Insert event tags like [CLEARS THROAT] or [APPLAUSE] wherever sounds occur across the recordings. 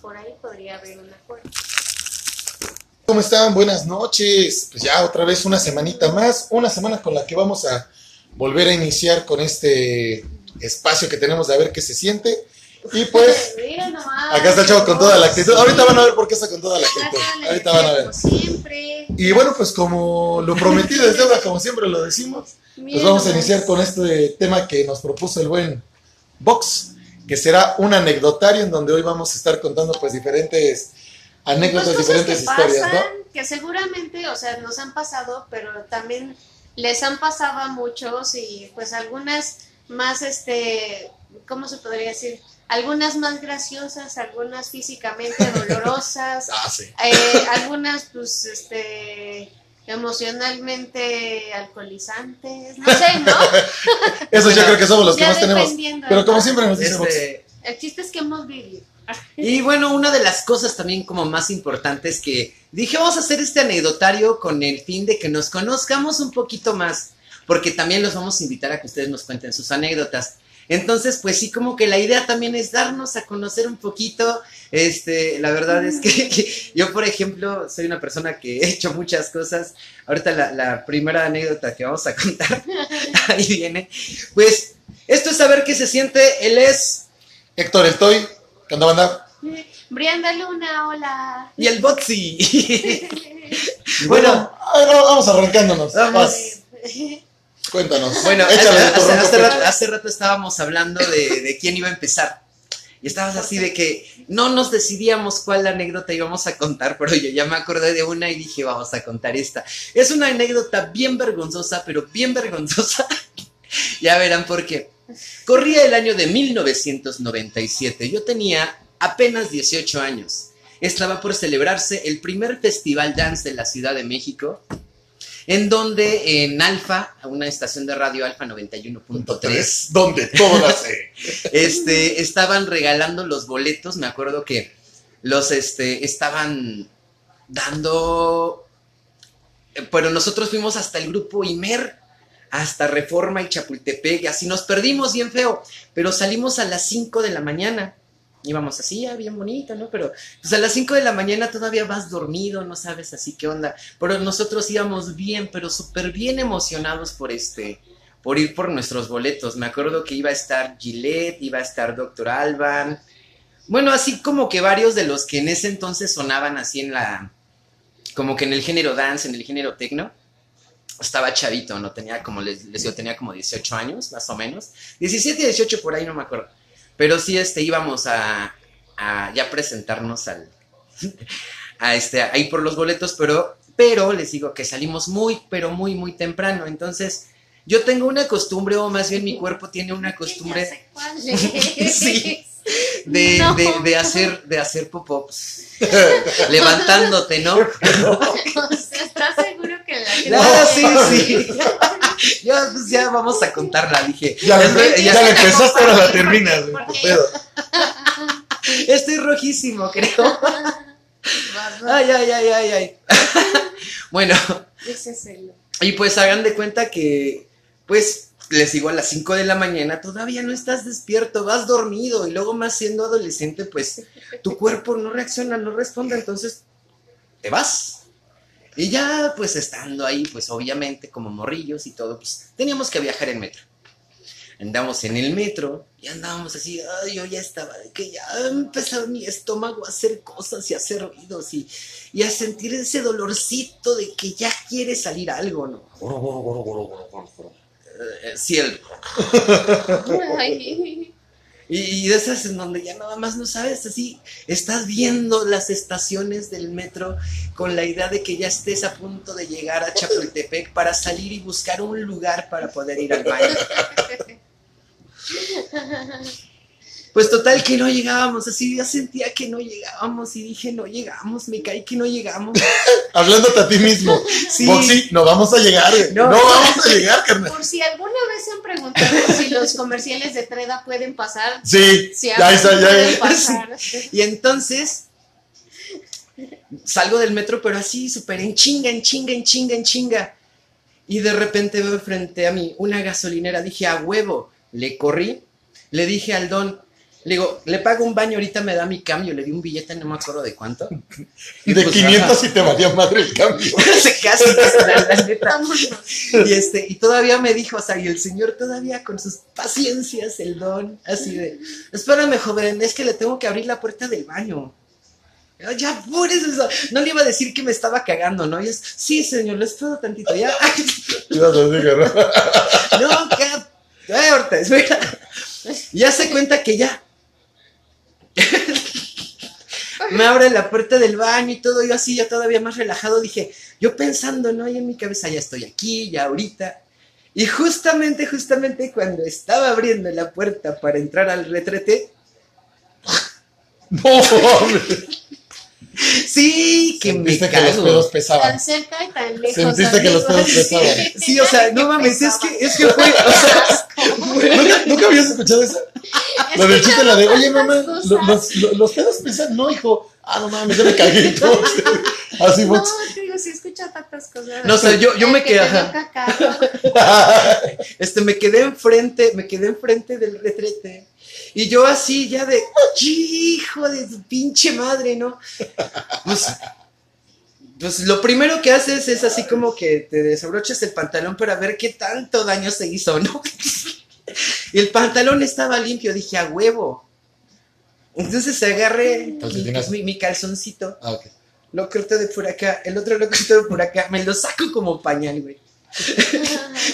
Por ahí podría haber una puerta. ¿Cómo están? Buenas noches. Pues ya otra vez una semanita más, una semana con la que vamos a volver a iniciar con este espacio que tenemos de a ver qué se siente. Y [LAUGHS] pues, Mira nomás. acá está el chavo con toda la actitud. Ahorita van a ver por qué está con toda la actitud. Ahorita van a ver. Siempre. Y bueno, pues como lo prometido es deuda, como siempre lo decimos, pues vamos a iniciar con este tema que nos propuso el buen Vox, que será un anecdotario en donde hoy vamos a estar contando pues diferentes anécdotas, Pues diferentes que historias, pasan, ¿no? Que seguramente, o sea, nos han pasado, pero también les han pasado a muchos y pues algunas más, este, ¿cómo se podría decir? Algunas más graciosas, algunas físicamente dolorosas, [LAUGHS] Ah, sí. eh, algunas pues, este, emocionalmente alcoholizantes, no sé, ¿no? [LAUGHS] Eso yo creo que somos los que más tenemos. Pero como siempre nos dice Este, El chiste es que hemos vivido. y bueno, una de las cosas también como más importantes que dije, vamos a hacer este anecdotario con el fin de que nos conozcamos un poquito más, porque también los vamos a invitar a que ustedes nos cuenten sus anécdotas. Entonces, pues sí, como que la idea también es darnos a conocer un poquito. Este, la verdad es [LAUGHS] que yo, por ejemplo, soy una persona que he hecho muchas cosas. Ahorita la, la primera anécdota que vamos a contar, [LAUGHS] ahí viene. Pues, esto es saber qué se siente. Él es Héctor el Toy, ¿qué onda, banda? Brianda Luna, hola. y el Botsi. [LAUGHS] Bueno. bueno, vamos arrancándonos. Vamos. Cuéntanos. Bueno, hace, hace- hace rato, hace rato estábamos hablando de, de quién iba a empezar. Y estabas así de que no nos decidíamos cuál anécdota íbamos a contar, pero yo ya me acordé de una y dije, vamos a contar esta. Es una anécdota bien vergonzosa, pero bien vergonzosa. [LAUGHS] ya verán por qué. Corría el año de 1997. Yo tenía apenas 18 años. Estaba por celebrarse el primer festival dance de la Ciudad de México, en donde en Alfa, una estación de radio Alfa 91.3, [LAUGHS] Donde todo lo hace. este, estaban regalando los boletos. Me acuerdo que los este, estaban dando. eh, Pero nosotros fuimos hasta el grupo Imer, hasta Reforma y Chapultepec, y así nos perdimos bien feo. Pero salimos a las 5 de la mañana. Íbamos así, ya bien bonito, ¿no? Pero pues a las 5 de la mañana todavía vas dormido, no sabes así qué onda. Pero nosotros íbamos bien, pero súper bien emocionados por este, por ir por nuestros boletos. Me acuerdo que iba a estar Gillette, iba a estar Doctor Alban. Bueno, así como que varios de los que en ese entonces sonaban así en la. como que en el género dance, en el género techno. Estaba chavito, ¿no? Tenía como, les, les digo, tenía como 18 años, más o menos. 17, 18 por ahí, no me acuerdo. Pero sí, este, íbamos a, a ya presentarnos al. [LAUGHS] a este, a ir por los boletos, pero, pero les digo que salimos muy, pero muy, muy temprano. Entonces, yo tengo una costumbre, o más bien mi cuerpo tiene una Ya sé. [LAUGHS] Sí. de, No. de, de hacer, de hacer pop-ups. [LAUGHS] Levantándote, ¿no? O sea, ¿Estás seguro que la Ah, sí, sí. [LAUGHS] Ya, pues ya vamos a contarla, dije. Ya, Ya le- estoy- ya ya le estoy- empezaste, ahora la terminas. [LAUGHS] Estoy rojísimo, creo. Ay, ay, ay, ay, ay. [LAUGHS] Bueno, y pues hagan de cuenta que, pues, les digo a las 5 de la mañana, todavía no estás despierto, vas dormido, y luego más siendo adolescente, pues, tu cuerpo no reacciona, no responde, entonces, te vas. Y ya, pues, estando ahí, pues, obviamente, como morrillos y todo, pues, teníamos que viajar en metro. Andamos en el metro y andábamos así, ay, yo ya estaba, que ya empezaba mi estómago a hacer cosas y a hacer ruidos y, y a sentir ese dolorcito de que ya quiere salir algo, ¿no? Eh, sí, el- [LAUGHS] Ay. Y, de esas en donde ya nada más no sabes, así, estás viendo las estaciones del metro con la idea de que ya estés a punto de llegar a Chapultepec para salir y buscar un lugar para poder ir al baño. [LAUGHS] Pues total que no llegábamos, así yo sentía que no llegábamos y dije, no llegamos, me caí que no llegamos. [LAUGHS] Hablándote a ti mismo. Sí. Boxy, no vamos a llegar, güey. No. No. vamos a llegar, carnal. Por si alguna vez se han preguntado [LAUGHS] si los comerciales de Treda pueden pasar. Sí, Si ya está, ya, pasar. Y entonces salgo del metro, pero así, súper en chinga, en chinga, en chinga, en chinga. Y de repente veo frente a mí una gasolinera, dije, a huevo, le corrí, le dije al don, Le digo, le pago un baño, ahorita me da mi cambio, le di un billete, no me acuerdo de cuánto. [LAUGHS] Y De pues, 500 y te valía madre el cambio. [LAUGHS] casi, la, la neta. [LAUGHS] Y este, y todavía me dijo, o sea, y el señor todavía con sus paciencias, el don, así de, espérame, joven, es que le tengo que abrir la puerta del baño. Ya, por eso, no le iba a decir que me estaba cagando, ¿no? Y es, sí, señor, le espero tantito, ya. ¿no? No, ahorita, espera. Ya se cuenta que ya. Me abre la puerta del baño y todo, yo así, ya todavía más relajado, dije, yo pensando, ¿no? Y en mi cabeza, ya estoy aquí, ya ahorita. Y justamente, justamente cuando estaba abriendo la puerta para entrar al retrete, [LAUGHS] No. Sí, que me Sentiste que los cago. pedos pesaban. Tan cerca y tan lejos. Sentiste que los pedos pesaban. Sí, o sea, no mames, es que, es que fue, o sea, [LAUGHS] [LAUGHS] ¿Nunca, nunca habías escuchado eso? Lo del chiste, la de, oye, mamá, los, los, los pedos pesan. No, hijo. Ah, no mames, yo me cagué y todo. [LAUGHS] Así fue. No, te digo, sí escucha tantas cosas. no, o sea, yo, yo me que quedé. Este, me quedé enfrente, me quedé enfrente del retrete. Y yo así ya de, hijo de tu pinche madre, ¿no? Pues, pues lo primero que haces es así como que te desabroches el pantalón para ver qué tanto daño se hizo, ¿no? Y el pantalón estaba limpio, dije, a huevo. Entonces agarré mi, Calcetinazo. mi- mi calzoncito, Ah, lo corto de por acá, el otro lo corto de por acá, me lo saco como pañal, güey.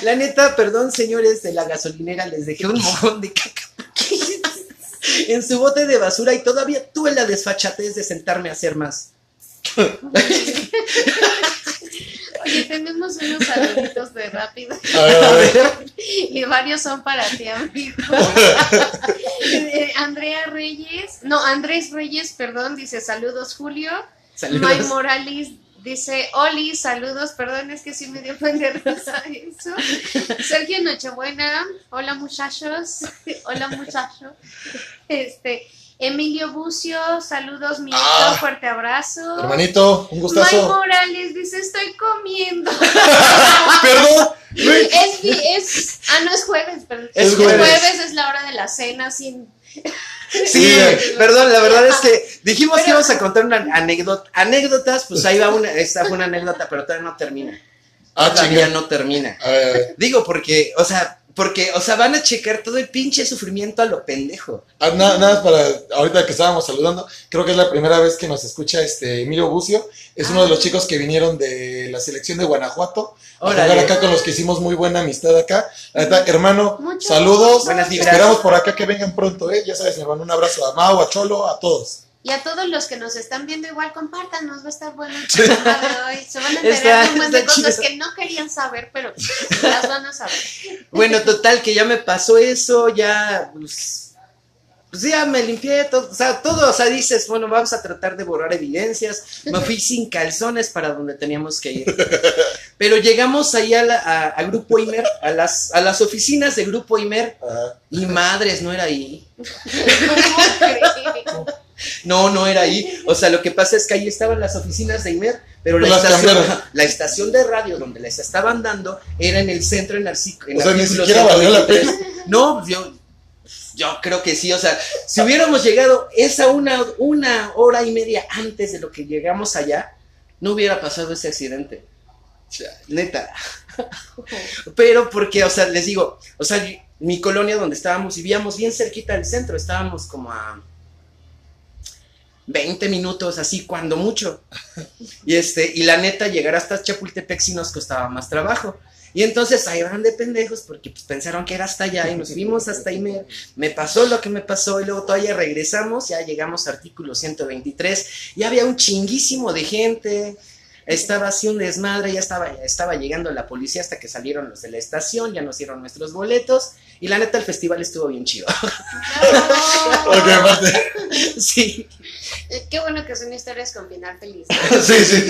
La neta, perdón, señores de la gasolinera, les dejé un mojón de caca [LAUGHS] en su bote de basura y todavía tuve la desfachatez de sentarme a hacer más. Oye, tenemos unos saluditos de rápido A ver, a ver. y varios son para ti, amigo. Eh, Andrea Reyes, no, Andrés Reyes, perdón, dice saludos, Julio. May Saludos. Morales dice, Oli, saludos, perdón, es que sí me dio penderosa eso. [LAUGHS] Sergio Nochebuena, hola muchachos, [LAUGHS] hola muchacho. Este, Emilio Bucio, saludos, mi Ah. fuerte abrazo. Hermanito, un gustazo. Morales dice, estoy comiendo. [LAUGHS] Perdón. Es, es, ah, no es jueves, perdón. Es Es jueves. jueves. es la hora de la cena, sin... Sí, perdón, la verdad es que dijimos que íbamos a contar una anécdota. Anécdotas, pues ahí va una, esta fue una anécdota, pero todavía no termina. Ah, Todavía no termina. Digo, porque, o sea, porque, o sea, van a checar todo el pinche sufrimiento a lo pendejo. Ah, na- nada más para ahorita que estábamos saludando, creo que es la primera vez que nos escucha este Emilio Bucio, es uno de los chicos que vinieron de la selección de Guanajuato a Órale. jugar acá con los que hicimos muy buena amistad acá. Hermano, Mucho saludos. Buenas. Esperamos por acá que vengan pronto, eh. Ya sabes, mi hermano, un abrazo a Mau, a Cholo, a todos. Y a todos los que nos están viendo igual, compártanos, va a estar bueno el programa de hoy. Se van a enterar Está- de un montón de cosas chido. que no querían saber, pero las van a saber. [LAUGHS] Bueno, total, que ya me pasó eso, ya, pues, pues ya me limpié todo, o sea, todo, o sea, dices, bueno, vamos a tratar de borrar evidencias, me fui sin calzones para donde teníamos que ir. [LAUGHS] Pero llegamos ahí a, la- a- a Grupo Imer, a las, a las oficinas de Grupo Imer, Ajá. y madres, no era ahí. [LAUGHS] ¿Cómo? No, no era ahí. O sea, lo que pasa es que ahí estaban las oficinas de Imer, pero la estación, cambiaron. la estación de radio donde les estaban dando era en el centro en Arci- en O sea, ni artículo siquiera valió la 123. No, yo, yo creo que sí. O sea, si hubiéramos llegado esa una, una hora y media antes de lo que llegamos allá, no hubiera pasado ese accidente. Neta. Pero porque, o sea, les digo, o sea, mi colonia donde estábamos, vivíamos bien cerquita del centro, estábamos como a 20 minutos, así, cuando mucho. Y este, y la neta, llegar hasta Chapultepec sí nos costaba más trabajo. Y entonces ahí van de pendejos porque pues, pensaron que era hasta allá y nos fuimos hasta ahí. Me, me pasó lo que me pasó y luego todavía regresamos, ya llegamos a artículo 123 y había un chinguísimo de gente. Estaba así un desmadre, ya estaba, ya estaba llegando la policía hasta que salieron los de la estación, ya nos dieron nuestros boletos y la neta el festival estuvo bien chido. [LAUGHS] No. Sí. Eh, Qué bueno que son historias con final feliz. [LAUGHS] Sí, sí.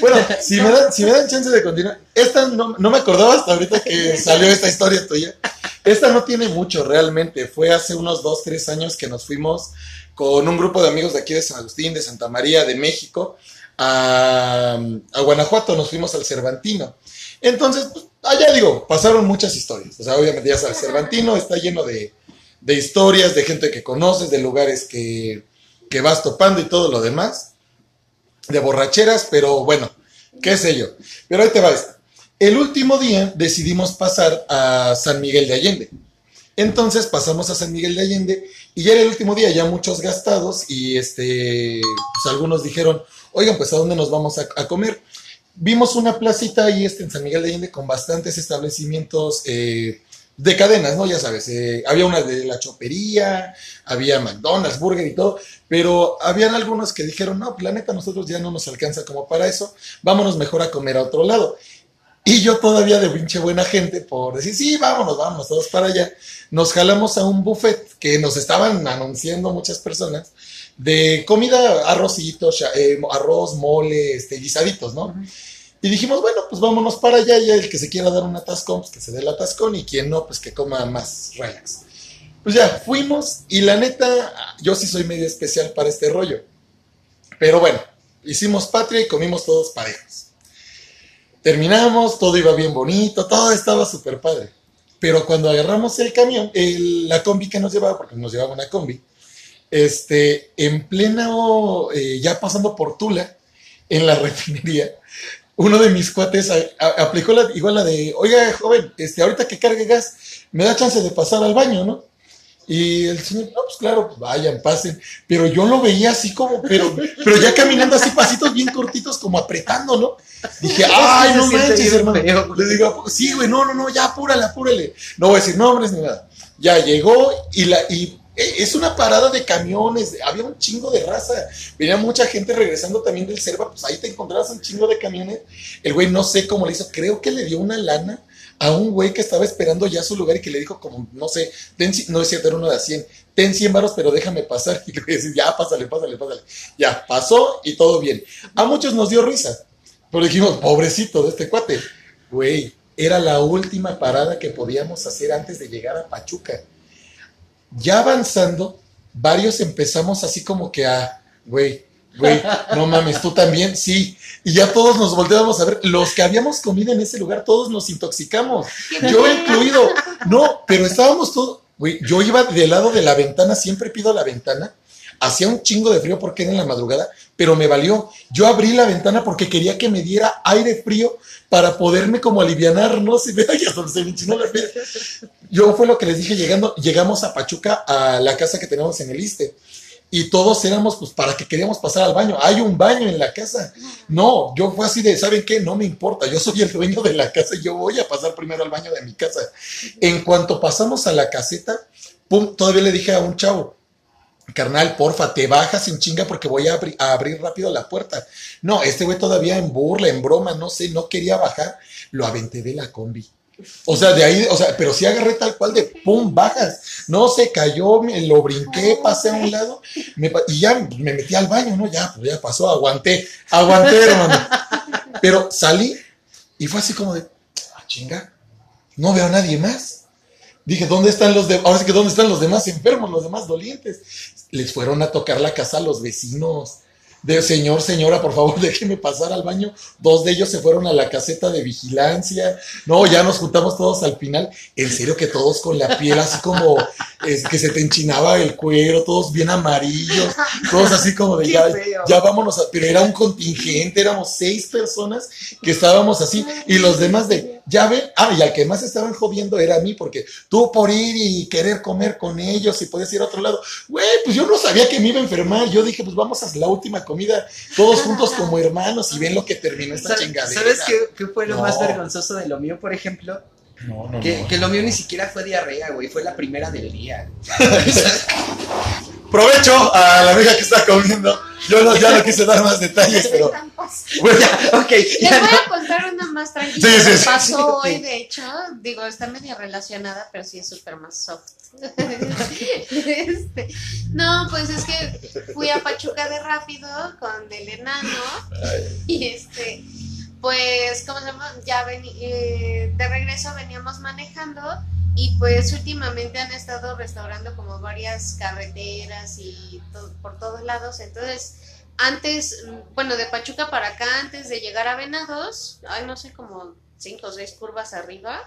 Bueno, si me, dan, si me dan chance de continuar, esta no, no me acordaba hasta ahorita que salió esta historia tuya. Esta no tiene mucho realmente. Fue hace unos dos, tres años que nos fuimos con un grupo de amigos de aquí de San Agustín, de Santa María, de México, a, Guanajuato. Nos fuimos al Cervantino. Entonces, pues, allá digo, pasaron muchas historias. O sea, obviamente ya sabes, Cervantino está lleno de, de historias, de gente que conoces, de lugares que, que vas topando y todo lo demás, de borracheras, pero bueno, qué sé yo. Pero ahí te va esta. El último día decidimos pasar a San Miguel de Allende. Entonces pasamos a San Miguel de Allende y ya el último día, ya muchos gastados y este, pues algunos dijeron, oigan, pues a dónde nos vamos a, comer. Vimos una placita ahí este, en San Miguel de Allende con bastantes establecimientos eh, de cadenas, ¿no? Ya sabes, eh, había una de la chopería, había McDonald's, Burger y todo, pero habían algunos que dijeron, no, pues la neta, nosotros ya no nos alcanza como para eso, vámonos mejor a comer a otro lado. Y yo todavía de pinche buena gente, por decir, sí, vámonos, vámonos todos para allá, nos jalamos a un buffet que nos estaban anunciando muchas personas de comida, arrocito, eh, arroz, mole, este, guisaditos, ¿no? Y dijimos, bueno, pues vámonos para allá y el que se quiera dar un atascón, pues que se dé el atascón y quien no, pues que coma más relax. Pues ya, fuimos y la neta, yo sí soy medio especial para este rollo. Pero bueno, hicimos patria y comimos todos parejos. Terminamos, todo iba bien bonito, todo estaba súper padre. Pero cuando agarramos el camión, el, la combi que nos llevaba, porque nos llevaba una combi, este, en pleno, eh, ya pasando por Tula, en la [LAUGHS] refinería, uno de mis cuates a, a, aplicó la, igual la de, oiga, joven, este, ahorita que cargue gas, me da chance de pasar al baño, ¿no? Y el señor, no, pues claro, pues vayan, pasen. Pero yo lo veía así como, pero, pero ya caminando así, pasitos bien cortitos, como apretando, ¿no? Dije, ay, no manches, hermano. Le digo, sí, güey, no, no, no, ya apúrale, apúrale. No voy a decir nombres ni nada. Ya llegó y la, y es una parada de camiones, había un chingo de raza, venía mucha gente regresando también del Cerva, pues ahí te encontrabas un chingo de camiones. El güey no sé cómo le hizo, creo que le dio una lana a un güey que estaba esperando ya su lugar y que le dijo como, no sé, ten, no es cierto, uno de a 100, ten 100 varos, pero déjame pasar. [LAUGHS] Y le voy ya, pásale, pásale, pásale. Ya, pasó y todo bien. A muchos nos dio risa, pero dijimos, pobrecito de este cuate. Güey, era la última parada que podíamos hacer antes de llegar a Pachuca. Ya avanzando, varios empezamos así como que a, güey, güey, no mames, tú también, sí. Y ya todos nos volteamos a ver. Los que habíamos comido en ese lugar, todos nos intoxicamos. Yo incluido. No, pero estábamos todos. Güey, yo iba del lado de la ventana, siempre pido la ventana. Hacía un chingo de frío porque era en la madrugada, pero me valió. Yo abrí la ventana porque quería que me diera aire frío para poderme como alivianar, no sé, [LAUGHS] ya se me la piel. Yo fue lo que les dije llegando, llegamos a Pachuca, a la casa que tenemos en el Iste y todos éramos pues para que queríamos pasar al baño. Hay un baño en la casa. No, yo fue así de, ¿saben qué? No me importa, yo soy el dueño de la casa y yo voy a pasar primero al baño de mi casa. En cuanto pasamos a la caseta, pum, todavía le dije a un chavo, carnal, porfa, te bajas en chinga porque voy a, abri a abrir rápido la puerta. No, este güey todavía en burla, en broma, no sé, no quería bajar, lo aventé de la combi. O sea, de ahí, o sea, pero sí agarré tal cual de pum, bajas. No se cayó, me lo brinqué, pasé a un lado y ya me metí al baño, ¿no? Ya, pues ya pasó, aguanté, aguanté, hermano. Pero salí y fue así como de, ah, chinga, no veo a nadie más. Dije, ¿dónde están los demás? Ahora sí que, ¿dónde están los demás enfermos, los demás dolientes? Les fueron a tocar la casa a los vecinos de señor, señora, por favor, [LAUGHS] déjeme pasar al baño. Dos de ellos se fueron a la caseta de vigilancia. No, ya nos juntamos todos al final. En serio que todos con la piel así como es, que se te enchinaba el cuero, todos bien amarillos, todos así como de ya, ya vámonos. A, pero era un contingente, éramos seis personas que estábamos así y los demás de, ya ven, ah, y al que más estaban jodiendo era a mí porque tú por ir y querer comer con ellos y podías ir a otro lado. Güey, pues yo no sabía que me iba a enfermar. Yo dije, pues vamos a la última comida todos juntos como hermanos y ven lo que terminó esta chingadera. ¿Sabes qué, qué fue lo no. más vergonzoso de lo mío, por ejemplo? No, no, que, no. que, lo mío ni siquiera fue diarrea, güey, fue la primera del día. [LAUGHS] Provecho a la amiga que está comiendo. Yo no, ya no quise dar más detalles, pero. [LAUGHS] Bueno, ya, ok. Les ya voy no. a contar una más tranquila Sí, sí, que sí. pasó hoy, de hecho. Digo, está medio relacionada, pero sí es súper más soft. [LAUGHS] Este, no, pues es que fui a Pachuca de rápido con el enano y este, pues, ¿cómo se llama? Ya vení, eh, de regreso veníamos manejando y pues últimamente han estado restaurando como varias carreteras y por todos lados, entonces antes, bueno, de Pachuca para acá, antes de llegar a Venados, ay, no sé, como cinco o seis curvas arriba,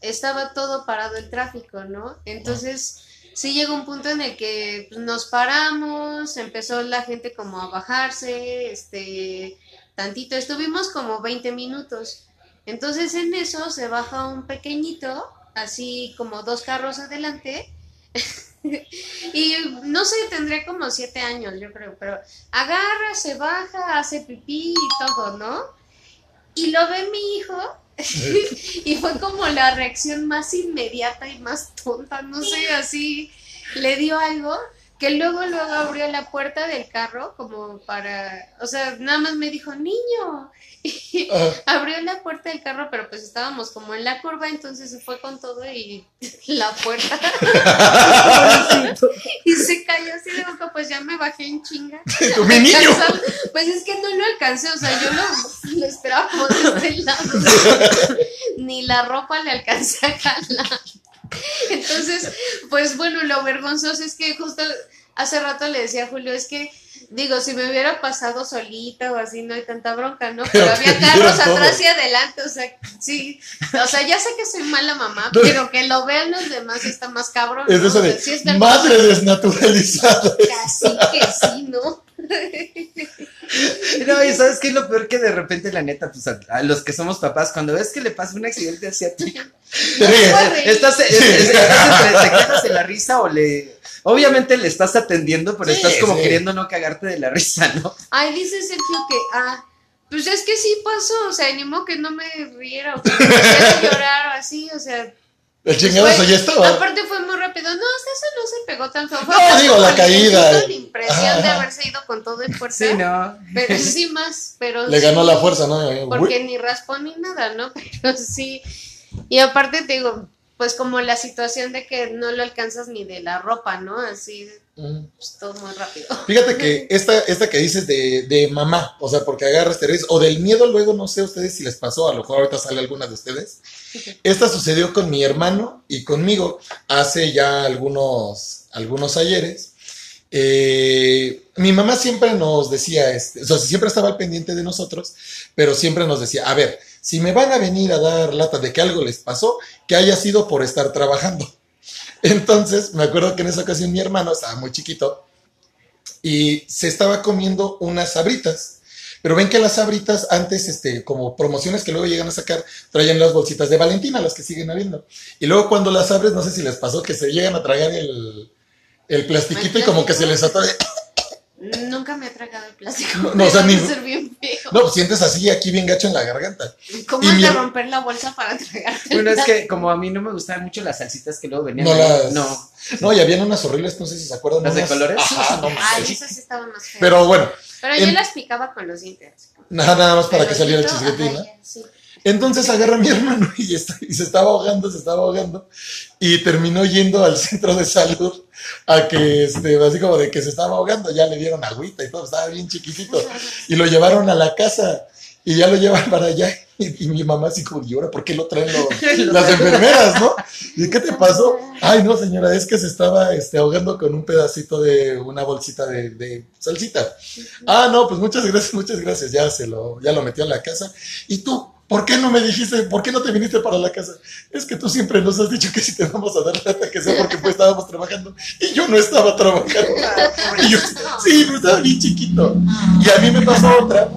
estaba todo parado el tráfico, ¿no? Entonces, sí llegó un punto en el que pues, nos paramos, empezó la gente como a bajarse, este, tantito, estuvimos como 20 minutos. Entonces en eso se baja un pequeñito, así como dos carros adelante. [LAUGHS] y no sé, tendría como siete años, yo creo, pero agarra, se baja, hace pipí y todo, ¿no? Y lo ve mi hijo [LAUGHS] y fue como la reacción más inmediata y más tonta, no sé, así le dio algo que luego luego abrió la puerta del carro como para, o sea, nada más me dijo, "Niño." [LAUGHS] Y abrió la puerta del carro, pero pues estábamos como en la curva, entonces se fue con todo y [LAUGHS] la puerta. [LAUGHS] y se cayó así de boca, pues ya me bajé en chinga. ¡Mi niño! Pues es que no lo alcancé, o sea, yo lo, lo esperaba por este lado. Ni la ropa le alcancé a jalar. [LAUGHS] Entonces, pues bueno, lo vergonzoso es que justo hace rato le decía a Julio, es que digo, si me hubiera pasado solita o así, no hay tanta bronca, ¿no? Pero, Pero había carros todo. atrás y adelante, o sea, sí, o sea, ya sé que soy mala mamá, pero que lo vean los demás está más cabrón. Es de ¿no? eso O sea, de sí es madre desnaturalizada. Casi que sí, ¿no? [LAUGHS] No, y sabes qué es lo peor que de repente, la neta, pues a, a los que somos papás, cuando ves que le pasa un accidente así a tu hijo, estás, es- es- estás entre- te quedas en la risa o le. Obviamente le estás atendiendo, pero Sí, estás como sí. queriendo no cagarte de la risa, ¿no? Ay, dice Sergio que, ah, pues es que sí pasó, o sea, ni modo que no me riera o que [LAUGHS] me llorar o así, o sea. El ya estaba. Aparte fue muy rápido, no, eso no se pegó tan feo. Fue No, más digo, la el caída. La impresión de haberse ido con todo en fuerza. Sí, no. Pero [LAUGHS] sí más, pero Le sí, ganó la fuerza, ¿no? Porque ni raspó ni nada, ¿no? [LAUGHS] Pero sí. Y aparte te digo, pues como la situación de que no lo alcanzas ni de la ropa, ¿no? Así. Pues todo muy rápido. Fíjate que [LAUGHS] esta, esta que dices de, de mamá, o sea, porque agarras, te o del miedo luego, no sé ustedes si les pasó, a lo mejor ahorita sale alguna de ustedes. [LAUGHS] Esta sucedió con mi hermano y conmigo hace ya algunos, algunos ayeres. Eh, mi mamá siempre nos decía, este, o sea, siempre estaba al pendiente de nosotros, pero siempre nos decía, a ver, si me van a venir a dar lata de que algo les pasó, que haya sido por estar trabajando. Entonces, me acuerdo que en esa ocasión mi hermano estaba muy chiquito y se estaba comiendo unas sabritas. Pero ven que las sabritas antes, este, como promociones que luego llegan a sacar, traían las bolsitas de Valentina, las que siguen habiendo. Y luego cuando las abres, no sé si les pasó que se llegan a tragar el, el plastiquito y como que se les atora. Tragado el plástico. No, no, [LAUGHS] o sea, ni- ser bien feo. No, pues sientes así aquí bien gacho en la garganta. ¿Cómo y has mi de romper la bolsa para tragarte? Bueno, es que como a mí no me gustaban mucho las salsitas que luego venían. No las. No. No, y habían unas horribles, no sé si se acuerdan. ¿Las de colores? Ajá, no Ay, manches. esas sí estaban más feas. Pero bueno, Pero yo las picaba con los dientes. nada, nada más para que saliera el chisguetín, ¿no? sí. Entonces agarra a mi [LAUGHS] hermano y, está- y se estaba ahogando, se estaba ahogando. Y terminó yendo al centro de salud a que, este, así como de que se estaba ahogando, ya le dieron agüita y todo, estaba bien chiquitito. Y lo llevaron a la casa y ya lo llevan para allá. Y, y mi mamá así como, ¿y ahora por qué lo traen los- [LAUGHS] las enfermeras, no? ¿Y qué te pasó? Ay, no, señora, es que se estaba este, ahogando con un pedacito de una bolsita de, de salsita. Ah, no, pues muchas gracias, muchas gracias. Ya se lo, ya lo metió en la casa. ¿Y tú? ¿Por qué no me dijiste? ¿Por qué no te viniste para la casa? Es que tú siempre nos has dicho que si te vamos a dar lata, que sea porque pues estábamos trabajando. Y yo no estaba trabajando. Y yo, sí, pues estaba bien chiquito. Y a mí me pasó otra,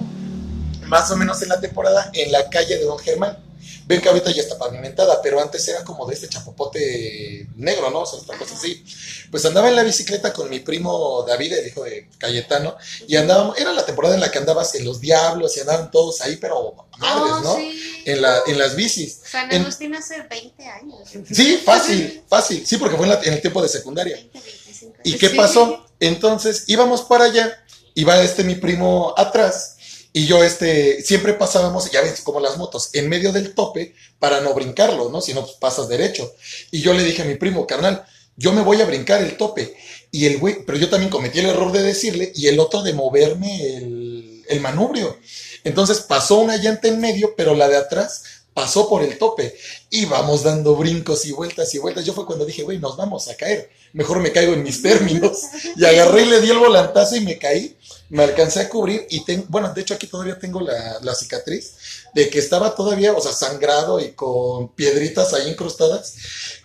más o menos en la temporada, en la calle de Don Germán. Ven que ahorita ya está pavimentada, pero antes era como de este chapopote negro, ¿no? O sea, esta cosa así. Pues andaba en la bicicleta con mi primo David, el hijo de Cayetano, y andábamos, era la temporada en la que andabas en los diablos y andaban todos ahí, pero madres, Oh, ¿no? sí. En, la, en las bicis. San en- Agustín hace 20 años. Sí, fácil, fácil. Sí, porque fue en, la- en el tiempo de secundaria. 20, 25. ¿Y qué Sí. pasó? Entonces íbamos para allá, iba este mi primo atrás y yo este, siempre pasábamos, ya ves, como las motos, en medio del tope para no brincarlo, ¿no? Si no, pues pasas derecho. Y yo le dije a mi primo, carnal, yo me voy a brincar el tope. Y el güey, pero yo también cometí el error de decirle y el otro de moverme el, el manubrio. Entonces pasó una llanta en medio, pero la de atrás pasó por el tope. Y vamos dando brincos y vueltas y vueltas. Yo fue cuando dije, güey, nos vamos a caer. Mejor me caigo en mis términos. [LAUGHS] Y agarré y le di el volantazo y me caí. Me alcancé a cubrir y tengo, bueno, de hecho aquí todavía tengo la, la cicatriz de que estaba todavía, o sea, sangrado y con piedritas ahí incrustadas.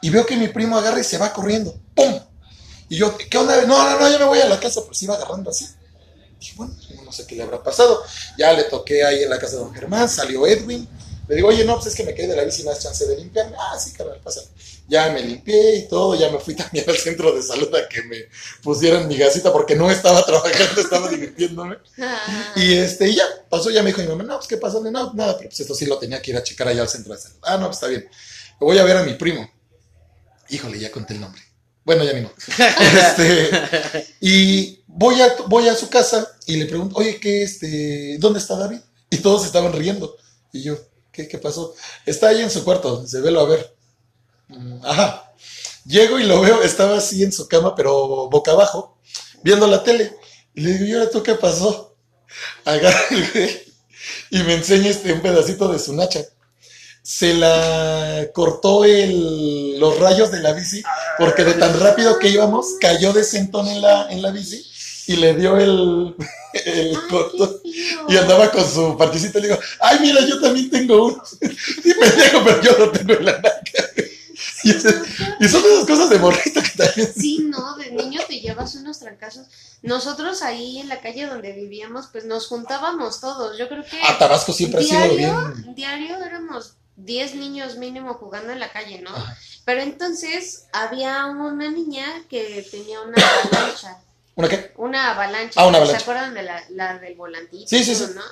Y veo que mi primo agarra y se va corriendo. ¡Pum! Y yo, ¿qué onda? No, no, no, ya me voy a la casa, pues iba agarrando así. Dije, bueno, no sé qué le habrá pasado. Ya le toqué ahí en la casa de don Germán, salió Edwin. Le digo, oye, no, pues es que me caí de la bici, ¿me das chance de limpiarme? Ah, sí, carnal, pásale. Ya me limpié y todo, ya me fui [LAUGHS] también al centro de salud a que me pusieran mi gasita porque no estaba trabajando, estaba [LAUGHS] divirtiéndome. Ah, Y este, y ya, pasó, ya me dijo mi mamá, no, pues qué pasó, no, nada, pero pues esto sí lo tenía que ir a checar allá al centro de salud. Ah, no, pues está bien. Le voy a ver a mi primo. Híjole, ya conté el nombre. Bueno, ya ni no. [LAUGHS] Este, y voy a, voy a su casa y le pregunto, oye, ¿qué, este, dónde está David? Y todos estaban riendo. Y yo, ¿qué, qué pasó? Está ahí en su cuarto, se velo a ver. "Mm, Ajá. Llego y lo veo, estaba así en su cama, pero boca abajo, viendo la tele. Y le digo, ¿y ahora tú qué pasó? Agarra el güey y me enseña este, un pedacito de su nacha. Se la cortó el, los rayos de la bici, porque de tan rápido que íbamos, cayó de sentón en la, en la bici y le dio el, [LAUGHS] el ay, corto. Y andaba con su particito y le digo, ay, mira, yo también tengo uno. [LAUGHS] Sí, pendejo, pero yo lo tengo en la naca. [LAUGHS] Y, son esas cosas de morrito que también. Sí, no, de niño te llevas unos trancazos. Nosotros ahí en la calle donde vivíamos, pues nos juntábamos todos. Yo creo que A Tabasco siempre ha sido diario, bien. diario éramos 10 niños mínimo jugando en la calle, ¿no? Ajá. Pero entonces había una niña que tenía una [COUGHS] avalancha. ¿Una qué? Una avalancha. Ah, una avalancha. ¿Se acuerdan de la, la del volantito? Sí, sí, sí. ¿no?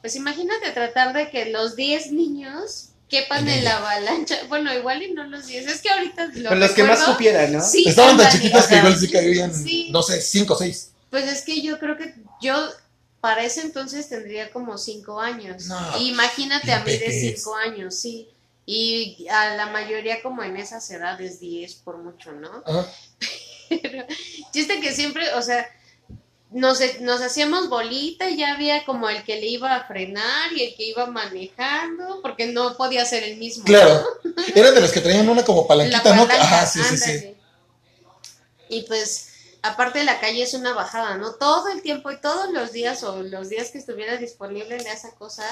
Pues imagínate tratar de que los 10 niños quepan En la avalancha. Bueno, igual y no los 10. Es que ahorita lo Con los que más cupieran, ¿no? Sí, Estaban tan chiquitas que igual sí cabían, Sí. no sé, cinco o seis. Pues es que yo creo que yo para ese entonces tendría como cinco años. No, Imagínate a mí de peques. cinco años, sí. Y a la mayoría como en esas edades, 10 por mucho, ¿no? Ajá. [LAUGHS] Pero chiste que siempre, o sea, nos, nos hacíamos bolita y ya había como el que le iba a frenar y el que iba manejando, porque no podía ser el mismo. Claro. [LAUGHS] Eran de los que traían una como La palanquita, ¿no? Ajá, sí, sí, sí. Y pues, aparte la calle es una bajada, ¿no? Todo el tiempo y todos los días o los días que estuviera disponible en esa cosa,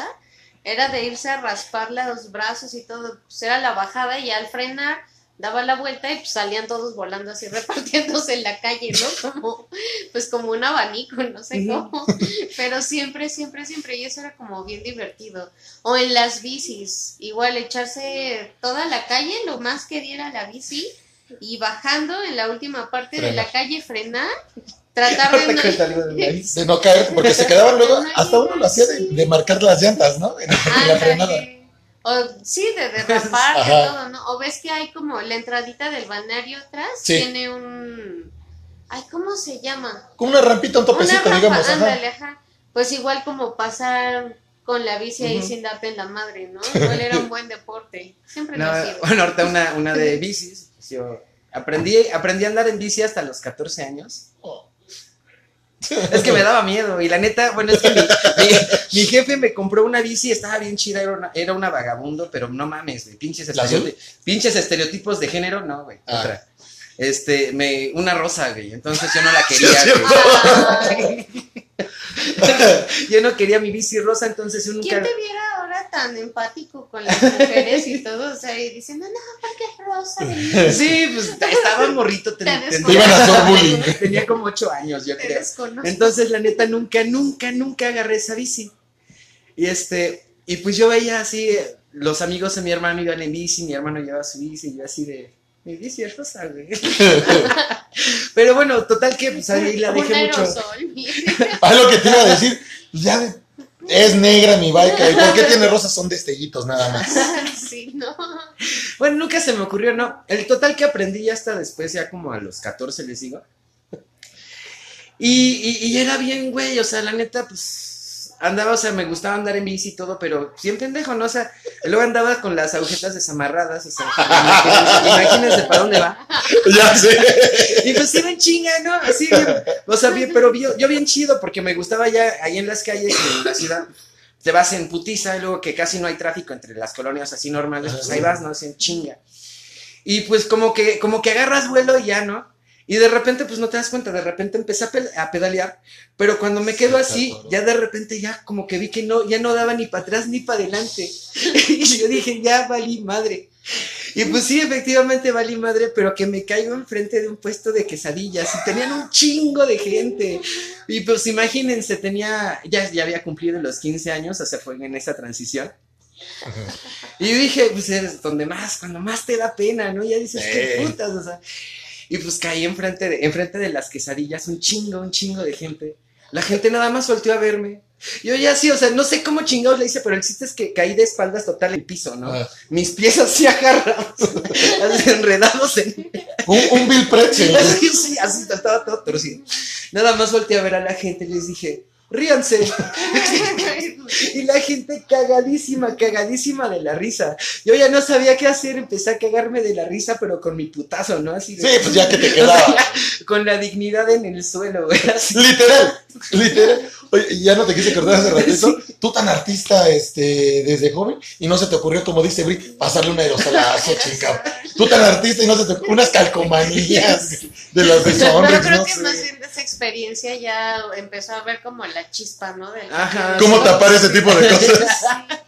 era de irse a raspar los brazos y todo. Pues era la bajada y al frenar daba la vuelta y pues salían todos volando así [LAUGHS] repartiéndose en la calle, ¿no? Como, pues como un abanico, no sé cómo. Pero siempre, siempre, siempre. Y eso era como bien divertido. O en las bicis, igual echarse toda la calle, lo más que diera la bici, y bajando en la última parte de la calle frenar, [LAUGHS] tratar de no... de no caer, porque se quedaban luego, [LAUGHS] hasta uno lo hacía de, de marcar las llantas, ¿no? En, en la frenada. O sí, de derrapar, de [LAUGHS] todo, ¿no? O ves que hay como la entradita del balneario atrás, Sí. tiene un... Ay, ¿cómo se llama? Con una rampita, un topecito, Una rampa, digamos. ajá. ándale, ajá. Pues igual como pasar con la bici ahí Ujú. sin darte en la madre, ¿no? [LAUGHS] Igual era un buen deporte. Siempre No, lo ha sido. bueno, ahorita una, una de [LAUGHS] bicis. yo aprendí, aprendí a andar en bici hasta los 14 años. Oh. [LAUGHS] Es que me daba miedo. Y la neta, bueno, es que mi, mi- mi jefe me compró una bici, estaba bien chida, era una, era una vagabundo, pero no mames, güey. Pinches, ¿La azul? estereoti- pinches estereotipos de género, no, güey. Ah. Otra. Este, me, una rosa, güey. Entonces yo no la [LAUGHS] quería, güey. [LAUGHS] Yo no quería mi bici rosa, entonces yo nunca. ¿Quién te viera ahora tan empático con las mujeres y todo? O sea, y diciendo, no, porque es rosa. Sí, pues [LAUGHS] estaba morrito, ten- Te ten- Te iban a hacer bullying. tenía como ocho años, yo Te creo. desconozco. Entonces, la neta, nunca, nunca, nunca agarré esa bici. Y este, y pues yo veía así, eh, los amigos de mi hermano iban en bici, mi hermano llevaba su bici, y yo así de, mi bici es rosa, güey. [LAUGHS] Pero bueno, total que pues ahí la Un dejé mucho. aerosol, [LAUGHS] Ah, lo que te iba a decir, pues ya es negra mi bike. ¿y ¿Por qué tiene rosas? Son destellitos nada más. [LAUGHS] sí, ¿no? Bueno, nunca se me ocurrió, no. El total que aprendí ya hasta después, ya como a los 14 les digo. Y, y, y era bien, güey, o sea, la neta, pues andaba, o sea, me gustaba andar en bici y todo, pero bien pendejo, ¿no? O sea, luego andaba con las agujetas desamarradas, o sea, imagínense, para dónde va. [LAUGHS] ya sé. Y pues iba en chinga, ¿no? Así, o sea, bien, pero yo bien chido, porque me gustaba ya ahí en las calles, en la ciudad, te vas en putiza, y luego que casi no hay tráfico entre las colonias así normales, pues ahí vas, ¿no? Así en chinga. Y pues como que, como que agarras vuelo y ya, ¿no? Y de repente, pues no te das cuenta, de repente empecé a, pel- a pedalear, pero cuando me quedo así, ya de repente ya como que vi que no, ya no daba ni para atrás ni para adelante. [LAUGHS] y yo dije, ya valí madre. Y pues sí, efectivamente valí madre, pero que me caigo enfrente de un puesto de quesadillas y tenían un chingo de gente. Y pues imagínense, tenía, ya, ya había cumplido los 15 años, o sea, fue en esa transición. Y yo dije, pues es donde más, cuando más te da pena, ¿no? Ya dices, qué Sí. putas, o sea. Y pues caí enfrente de, enfrente de las quesadillas, un chingo, un chingo de gente. La gente nada más volteó a verme. Yo ya sí, o sea, no sé cómo chingados le hice, pero el chiste es que caí de espaldas total en el piso, ¿no? Ah. Mis pies así [LAUGHS] agarrados, así enredados en... [LAUGHS] Un, un Pretzel. [LAUGHS] Así, sí, así estaba todo torcido. Nada más volteé a ver a la gente y les dije, ríanse. [LAUGHS] Y la gente cagadísima, cagadísima de la risa. Yo ya no sabía qué hacer, empecé a cagarme de la risa, pero con mi putazo, ¿no? Así de- Sí, pues ya que te [LAUGHS] quedaba. con la dignidad en el suelo, güey. así. Literal, [LAUGHS] literal. Oye, ya no te quise acordar hace ratito. Tú tan artista este, desde joven y no se te ocurrió, como dice Bri, pasarle un aerosolazo, [LAUGHS] chica. Tú tan artista y no se te ocurrió unas calcomanías de las de Pero creo no que sé. más bien de esa experiencia ya empezó a ver como la chispa, ¿no? Ajá. ¿Cómo tapar ese tipo de cosas? [LAUGHS]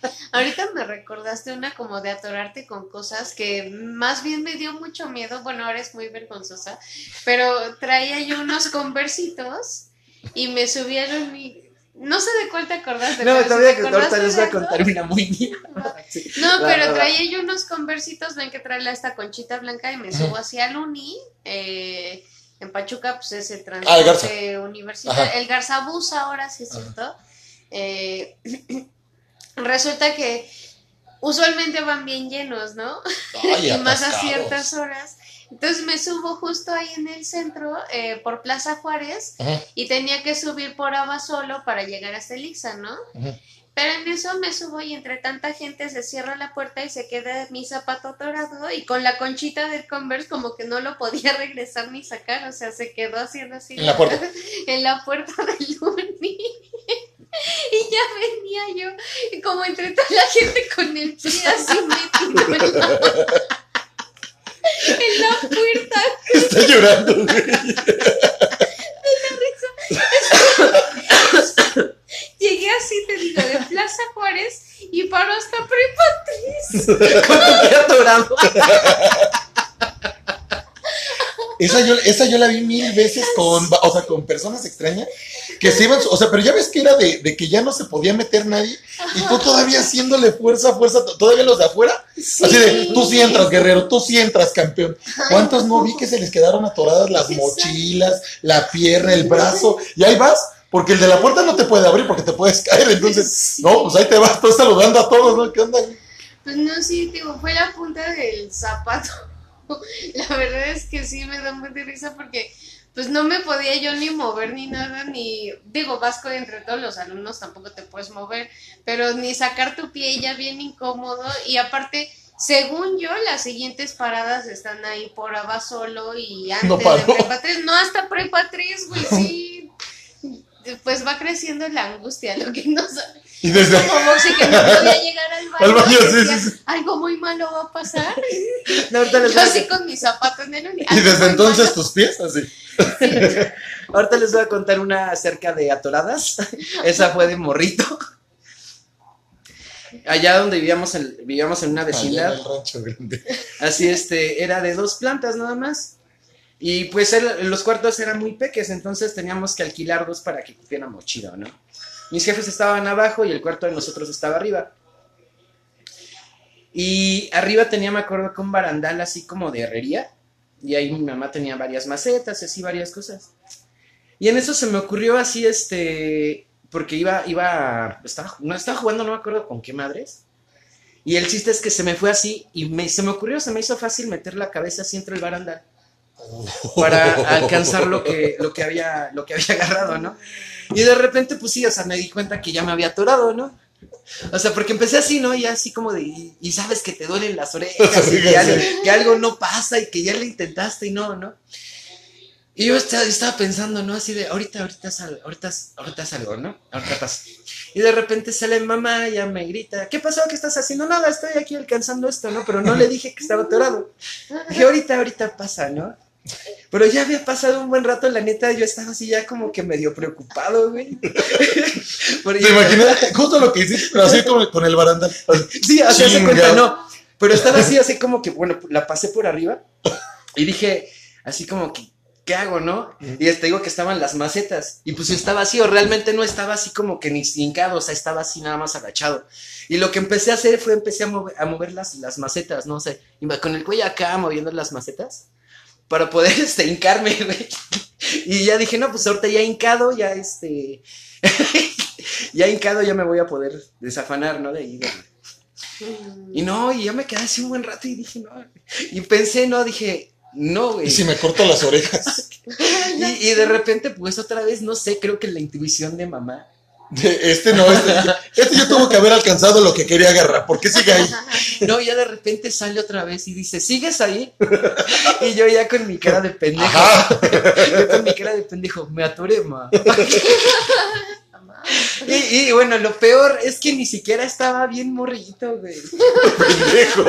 Sí. Ahorita me recordaste una como de atorarte con cosas que más bien me dio mucho miedo. Bueno, ahora es muy vergonzosa, pero traía yo unos conversitos y me subieron mi. No sé de cuál te acordaste. No, pero si todavía te que ahorita les voy a contar una muy mía. [LAUGHS] Sí. No, Va, pero va, va. traía yo unos conversitos, ven que trae esta conchita blanca y me subo hacia el uni. eh, en Pachuca, pues es el Ah, el Garza. transporte universitario. Ajá. El Garzabús ahora, sí es Ajá. cierto. Eh, [CLEARS THROAT] resulta que usualmente van bien llenos, ¿no? Ay, [LAUGHS] y más a ciertas horas. Entonces me subo justo ahí en el centro, eh, por Plaza Juárez, Ajá, y tenía que subir por Abasolo para llegar hasta el Ixa, ¿no? ajá. Pero en eso me subo y entre tanta gente se cierra la puerta y se queda mi zapato atorado y con la conchita del Converse como que no lo podía [LAUGHS] regresar ni sacar, o sea, se quedó haciendo así. En la puerta. [LAUGHS] en la puerta [LAUGHS] del uni. Y ya venía yo, como entre toda la gente con el pie así metido [LAUGHS] en la, la puerta. Está llorando, güey. Llegué así, te digo, de Plaza Juárez y paró hasta Prepa 3. [LAUGHS] Con tu pie atorado. Esa yo, esa yo la vi mil veces con, o sea, con personas extrañas que se iban, o sea, pero ya ves que era de, de que ya no se podía meter nadie y tú todavía haciéndole fuerza, fuerza, to- todavía los de afuera, así de, tú sí entras, guerrero, tú sí entras, campeón. ¿Cuántos no vi que se les quedaron atoradas las mochilas, la pierna, el brazo? Y ahí vas, porque el de la puerta no te puede abrir porque te puedes caer, entonces, no, pues ahí te vas, estás saludando a todos, ¿no? ¿Qué onda? Pues no, sí, digo, fue la punta del zapato. [LAUGHS] La verdad es que sí me da muy de risa porque pues no me podía yo ni mover ni nada, ni, digo, vasco entre todos los alumnos tampoco te puedes mover, pero ni sacar tu pie ya bien incómodo y aparte, según yo, las siguientes paradas están ahí por Abasolo y antes No de. Prepa 3, no hasta Prepa 3, güey, sí. [LAUGHS] Pues va creciendo la angustia, lo que no sabe. Y desde, Como Moxie que no podía llegar al baño. [LAUGHS] Al baño, sí, decía, sí, sí. Algo muy malo va a pasar. No, ahorita les Yo voy a- así con mis zapatos en el y desde entonces malo. tus pies, así. [LAUGHS] Ahorita les voy a contar una acerca de atoradas. [LAUGHS] Esa fue de morrito. Allá donde vivíamos en, vivíamos en una Allá en vecindad, el rancho grande. así este, era de dos plantas nada más. Y pues el- los cuartos eran muy peques, entonces teníamos que alquilar dos para que cupiéramos chido, ¿no? Mis jefes estaban abajo y el cuarto de nosotros estaba arriba. Y arriba tenía, me acuerdo, que un barandal así como de herrería. Y ahí mi mamá tenía varias macetas y así varias cosas. Y en eso se me ocurrió así, este, porque iba, iba, estaba, no estaba jugando, no me acuerdo con qué madres. Y el chiste es que se me fue así y me, se me ocurrió, se me hizo fácil meter la cabeza así entre el barandal para alcanzar lo que, lo que había, lo que había [LAUGHS] agarrado, ¿no? Y de repente, pues sí, o sea, me di cuenta que ya me había atorado, ¿no? O sea, porque empecé así, ¿no? Y así como de, y, y sabes que te duelen las orejas, [LAUGHS] y que, algo, que algo no pasa y que ya le intentaste y no, ¿no? Y yo estaba, estaba pensando, ¿no? Así de, ahorita, ahorita salgo, ahorita, ahorita salgo, ¿no? Ahorita pasa. Y de repente sale mamá, ya me grita, ¿qué pasó? ¿Qué estás haciendo? Nada, estoy aquí alcanzando esto, ¿no? Pero no le dije que estaba atorado. Dije, ahorita, ahorita pasa, ¿no? Pero ya había pasado un buen rato, la neta, yo estaba así ya como que medio preocupado, güey. [LAUGHS] Porque- ¿Te imaginas? Justo lo que hiciste, pero así con, con el barandal. Sí, sea, se Chingado. cuenta, no. Pero estaba así, así como que, bueno, la pasé por arriba y dije, así como que, ¿qué hago, no? Y te digo que estaban las macetas. Y pues estaba así, o realmente no estaba así como que ni hincado, o sea, estaba así nada más agachado. Y lo que empecé a hacer fue empecé a mover, a mover las, las macetas, no sé, iba con el cuello acá moviendo las macetas para poder [LAUGHS] este, hincarme, güey. Y ya dije, no, pues ahorita ya hincado, ya este. [LAUGHS] ya hincado, ya me voy a poder desafanar, ¿no? De ahí, Mm. Y no, y ya me quedé así un buen rato y dije, no. Y pensé, no, dije, no, güey. Y si me corto las orejas. [LAUGHS] Y, y de repente, pues otra vez, no sé, creo que la intuición de mamá. Este no, este, este ya tuvo que haber alcanzado lo que quería agarrar. ¿Por qué sigue ahí? [LAUGHS] No, ya de repente sale otra vez y dice, ¿sigues ahí? Y yo ya con mi cara de pendejo. Ajá. [LAUGHS] Yo con mi cara de pendejo, me atoré, ma. Y, y, bueno, lo peor es que ni siquiera estaba bien morrillito, güey. Pendejo.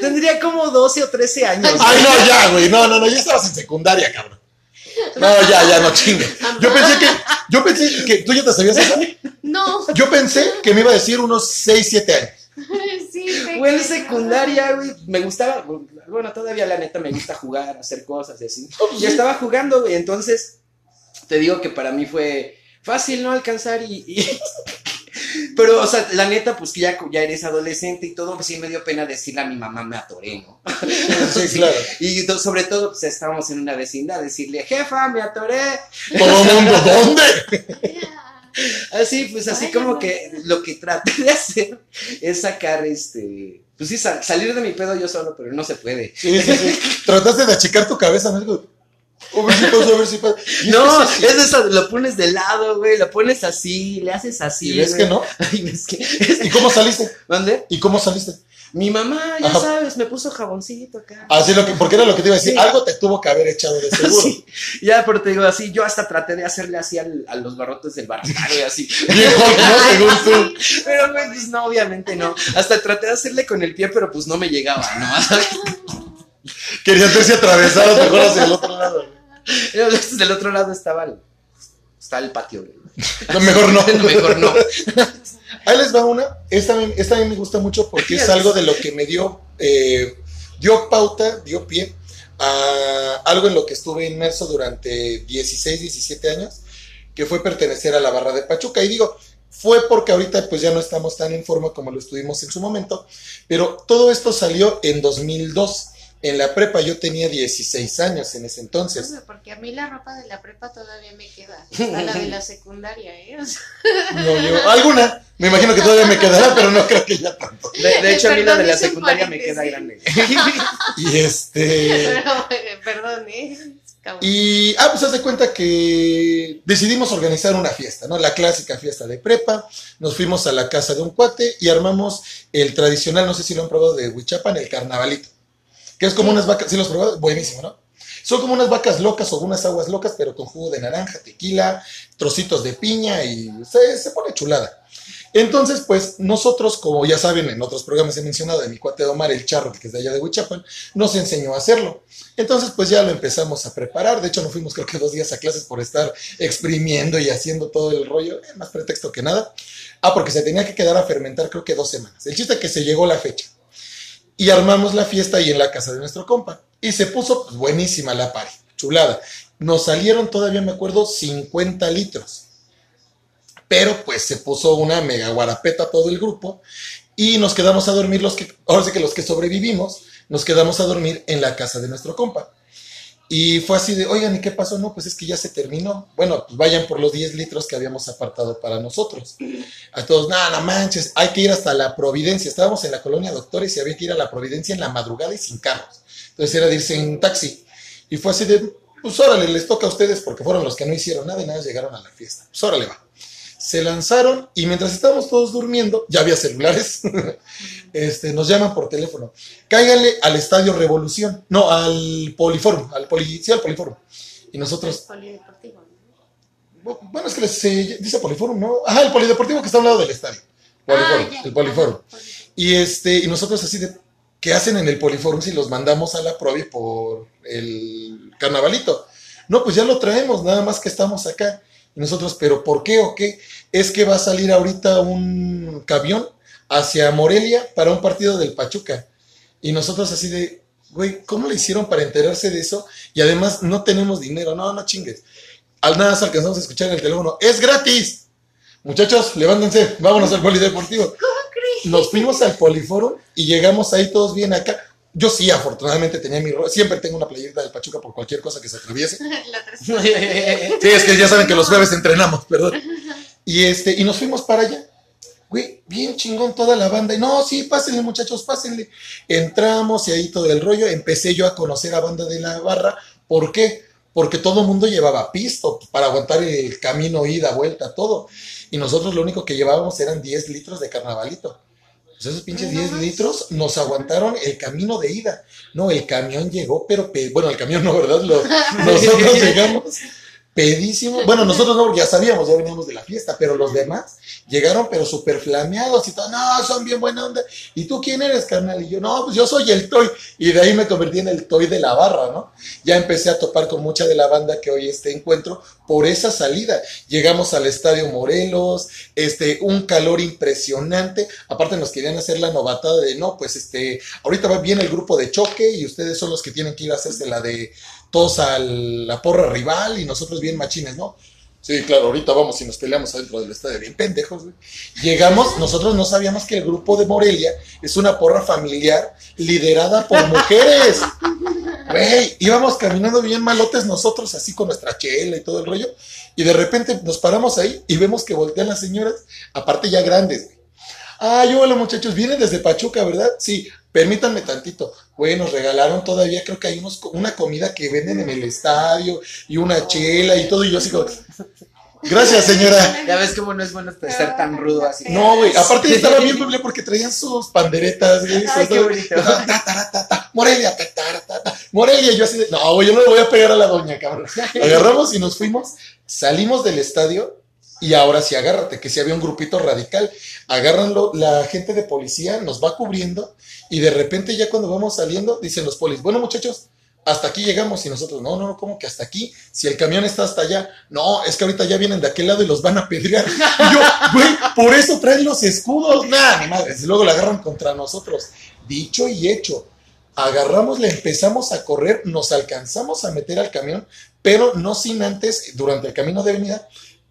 Tendría como 12 o 13 años. Ay, no, ya, güey. No, no, no. Ya estabas en secundaria, cabrón. [LAUGHS] No, ya, ya, no chingue. Yo pensé que, yo pensé que tú ya te sabías eso. No, Yo pensé que me iba a decir unos 6, 7 años. [LAUGHS] sí. Güey, en secundaria, güey, me gustaba, bueno, todavía la neta me gusta jugar, hacer cosas y así. Yo estaba jugando, güey, entonces te digo que para mí fue fácil no alcanzar y... y- [LAUGHS] Pero, o sea, la neta, pues que ya, ya eres adolescente y todo, pues sí me dio pena decirle a mi mamá, me atoré, ¿no? [LAUGHS] Sí, claro. Y sobre todo, pues estábamos en una vecindad, decirle, jefa, me atoré. Todo el mundo, ¿dónde? [LAUGHS] Así, pues así Ay, como no. que lo que traté de hacer es sacar este... Pues sí, sal- salir de mi pedo yo solo, pero no se puede. Sí, sí, sí. [LAUGHS] Trataste de achicar tu cabeza. A ver si pasa, a ver si pasa. Y No, es eso, lo pones de lado, güey, lo pones así, le haces así. ¿Y ves güey. que no? [LAUGHS] Ay, ves que. es- ¿Y cómo saliste? ¿Dónde? ¿Y cómo saliste? Mi mamá, ya Ajá. sabes, me puso jaboncito acá. Así lo que, porque era lo que te iba a decir. Sí. Algo te tuvo que haber echado de [LAUGHS] seguro. Sí, ya, pero te digo así, yo hasta traté de hacerle así al- a los barrotes del barrancar, güey, así. [LAUGHS] Viejo, no, según tú. Pero, güey, pues no, obviamente no. Hasta traté de hacerle con el pie, pero pues no me llegaba, ¿no? Querías verse atravesados mejor hacia el otro lado. [LAUGHS] Del otro lado estaba el, está el patio, güey. No, mejor [LAUGHS] no. Mejor no. Ahí les va una. Esta, esta a mí me gusta mucho porque es algo de lo que me dio, eh, dio pauta, dio pie a algo en lo que estuve inmerso durante 16, 17 años, que fue pertenecer a la barra de Pachuca. Y digo, fue porque ahorita pues ya no estamos tan en forma como lo estuvimos en su momento, pero todo esto salió en 2002. En la prepa yo tenía 16 años en ese entonces. No, Porque a mí la ropa de la prepa todavía me queda. [LAUGHS] A la de la secundaria, ¿eh? O sea, No, yo, alguna, me imagino que todavía me quedará, pero no creo que ya tanto. De, de hecho, a mí la de la secundaria me queda grande. [LAUGHS] [LAUGHS] Y este... pero, eh, perdón, ¿eh? Y, ah, pues haz de cuenta que decidimos organizar una fiesta, ¿no? La clásica fiesta de prepa. Nos fuimos a la casa de un cuate y armamos el tradicional, no sé si lo han probado de Huichapan, el carnavalito. Que es como unas vacas, ¿sí lo has probado? Buenísimo, ¿no? Son como unas vacas locas o unas aguas locas, pero con jugo de naranja, tequila, trocitos de piña y se, se pone chulada. Entonces, pues nosotros, como ya saben, en otros programas he mencionado de mi cuate Omar, el charro, que es de allá de Huichapan, nos enseñó a hacerlo. Entonces, pues ya lo empezamos a preparar. De hecho, nos fuimos creo que dos días a clases por estar exprimiendo y haciendo todo el rollo. Eh, más pretexto que nada. Ah, porque se tenía que quedar a fermentar creo que dos semanas. El chiste es que se llegó la fecha. Y armamos la fiesta ahí en la casa de nuestro compa. Y se puso pues, buenísima la pari, chulada. Nos salieron todavía, me acuerdo, 50 litros. Pero pues se puso una mega guarapeta todo el grupo y nos quedamos a dormir los que, ahora sí que los que sobrevivimos, nos quedamos a dormir en la casa de nuestro compa. Y fue así de, oigan, ¿y qué pasó? No, pues es que ya se terminó. Bueno, pues vayan por los 10 litros que habíamos apartado para nosotros. A todos, nada, manches, hay que ir hasta la Providencia. Estábamos en la colonia Doctores y había que ir a la Providencia en la madrugada y sin carros. Entonces era de irse en taxi. Y fue así de, pues órale, les toca a ustedes porque fueron los que no hicieron nada y nada llegaron a la fiesta. Pues órale, va. Se lanzaron y mientras estábamos todos durmiendo, ya había celulares, [LAUGHS] este, nos llaman por teléfono. Cáiganle al Estadio Revolución, no, al Poliforum, al poli, sí, al Poliforum. Y nosotros, polideportivo, ¿no? bueno, es que se dice Poliforum, ¿no? Ajá, el Polideportivo que está a un lado del estadio. Poliforum, Ah, ya. el poliforum. Y este, y nosotros así de, ¿qué hacen en el Poliforum si los mandamos a la Provi por el carnavalito? No, pues ya lo traemos, nada más que estamos acá. Y nosotros, ¿pero por qué o qué? Es que va a salir ahorita un camión hacia Morelia para un partido del Pachuca. Y nosotros así de, güey, ¿cómo le hicieron para enterarse de eso? Y además no tenemos dinero, no, no chingues. Al nada alcanzamos a escuchar en el teléfono, es gratis. Muchachos, levántense, vámonos al polideportivo. ¿Cómo crees? Nos fuimos al poliforo y llegamos ahí todos bien acá. Yo sí, afortunadamente tenía mi ro- Siempre tengo una playerita del Pachuca por cualquier cosa que se atraviese. [LAUGHS] Sí, es que ya saben que los jueves entrenamos, perdón. Y este, y nos fuimos para allá. Güey, bien chingón toda la banda. Y no, sí, pásenle, muchachos, pásenle. Entramos y ahí todo el rollo. Empecé yo a conocer a banda de la barra. ¿Por qué? Porque todo el mundo llevaba pisto para aguantar el camino, ida, vuelta, todo. Y nosotros lo único que llevábamos eran 10 litros de carnavalito. Pues esos pinches No 10 más. litros nos aguantaron el camino de ida. No, el camión llegó, pero pe- bueno, el camión no, ¿verdad? Lo- [LAUGHS] nosotros llegamos pedísimo. [LAUGHS] Bueno, nosotros no, porque ya sabíamos, ya veníamos de la fiesta, pero los demás llegaron, pero súper flameados y todo. No, son bien buena onda. ¿Y tú quién eres, carnal? Y yo, no, pues yo soy el Toy. Y de ahí me convertí en el Toy de la barra, ¿no? Ya empecé a topar con mucha de la banda que hoy este encuentro por esa salida. Llegamos al Estadio Morelos, este, un calor impresionante. Aparte nos querían hacer la novatada de, no, pues este, ahorita va bien el grupo de choque y ustedes son los que tienen que ir a hacerse la de todos a la porra rival y nosotros bien machines, ¿no? Sí, claro, ahorita vamos y nos peleamos adentro del estadio, bien pendejos, güey. Llegamos, nosotros no sabíamos que el grupo de Morelia es una porra familiar liderada por mujeres. Güey, íbamos caminando bien malotes nosotros, así con nuestra chela y todo el rollo, y de repente nos paramos ahí y vemos que voltean las señoras, aparte ya grandes, güey. Ay, hola muchachos, vienen desde Pachuca, ¿verdad? Sí, permítanme tantito. Güey, nos regalaron todavía, creo que hay unos, una comida que venden en el estadio y una chela y todo, y yo así como, gracias señora. Ya ves cómo no es bueno ser tan rudo así. No, güey, aparte estaba bien bebé porque traían sus panderetas, güey. Ay, qué bonito. Morelia. Morelia, yo así de, no, güey, yo no le voy a pegar a la doña, cabrón. [LAUGHS] Agarramos y nos fuimos, salimos del estadio y ahora sí agárrate, que si había un grupito radical. Agárranlo, la gente de policía nos va cubriendo y de repente ya cuando vamos saliendo, dicen los polis, bueno muchachos, hasta aquí llegamos y nosotros, no, no, no, ¿cómo que hasta aquí? Si el camión está hasta allá, no, es que ahorita ya vienen de aquel lado y los van a apedrear. Y yo, güey, por eso traen los escudos, nada, ni madres, luego la agarran contra nosotros. Dicho y hecho, agarramos, le empezamos a correr, nos alcanzamos a meter al camión, pero no sin antes, durante el camino de venida,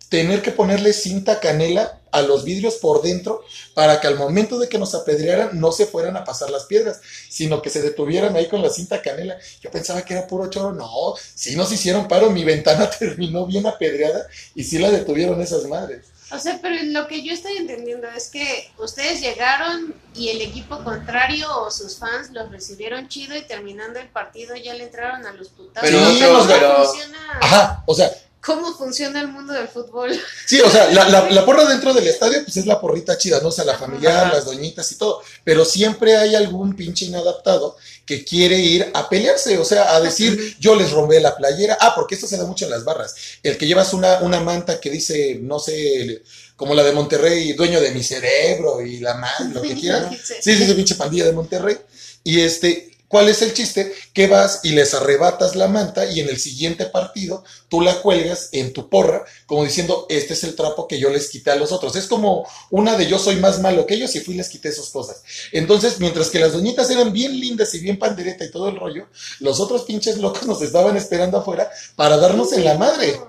tener que ponerle cinta canela a los vidrios por dentro para que al momento de que nos apedrearan no se fueran a pasar las piedras, sino que se detuvieran ahí con la cinta canela. Yo pensaba que era puro choro, no, sí nos hicieron paro, mi ventana terminó bien apedreada y sí la detuvieron esas madres. O sea, pero lo que yo estoy entendiendo es que ustedes llegaron y el equipo contrario o sus fans los recibieron chido y terminando el partido ya le entraron a los putazos. Pero, Sí, ¿Cómo, nos- pero- funciona, Ajá, o sea, ¿Cómo funciona el mundo del fútbol? [LAUGHS] Sí, o sea, la, la- la porra dentro del [LAUGHS] estadio, pues es la porrita chida, ¿no? O sea, la familiar, Ajá. las doñitas y todo. Pero siempre hay algún pinche inadaptado que quiere ir a pelearse, o sea, a decir, yo les rompé la playera. Ah, porque esto se da mucho en las barras. El que llevas una, una manta que dice, no sé, como la de Monterrey, dueño de mi cerebro y la madre, lo que [LAUGHS] quieras. Sí, sí, sí, pinche pandilla de Monterrey. Y este, ¿cuál es el chiste? Que vas y les arrebatas la manta y en el siguiente partido tú la cuelgas en tu porra, como diciendo, este es el trapo que yo les quité a los otros. Es como una de yo soy más malo que ellos y fui y les quité sus cosas. Entonces, mientras que las doñitas eran bien lindas y bien pandereta y todo el rollo, los otros pinches locos nos estaban esperando afuera para darnos en la madre.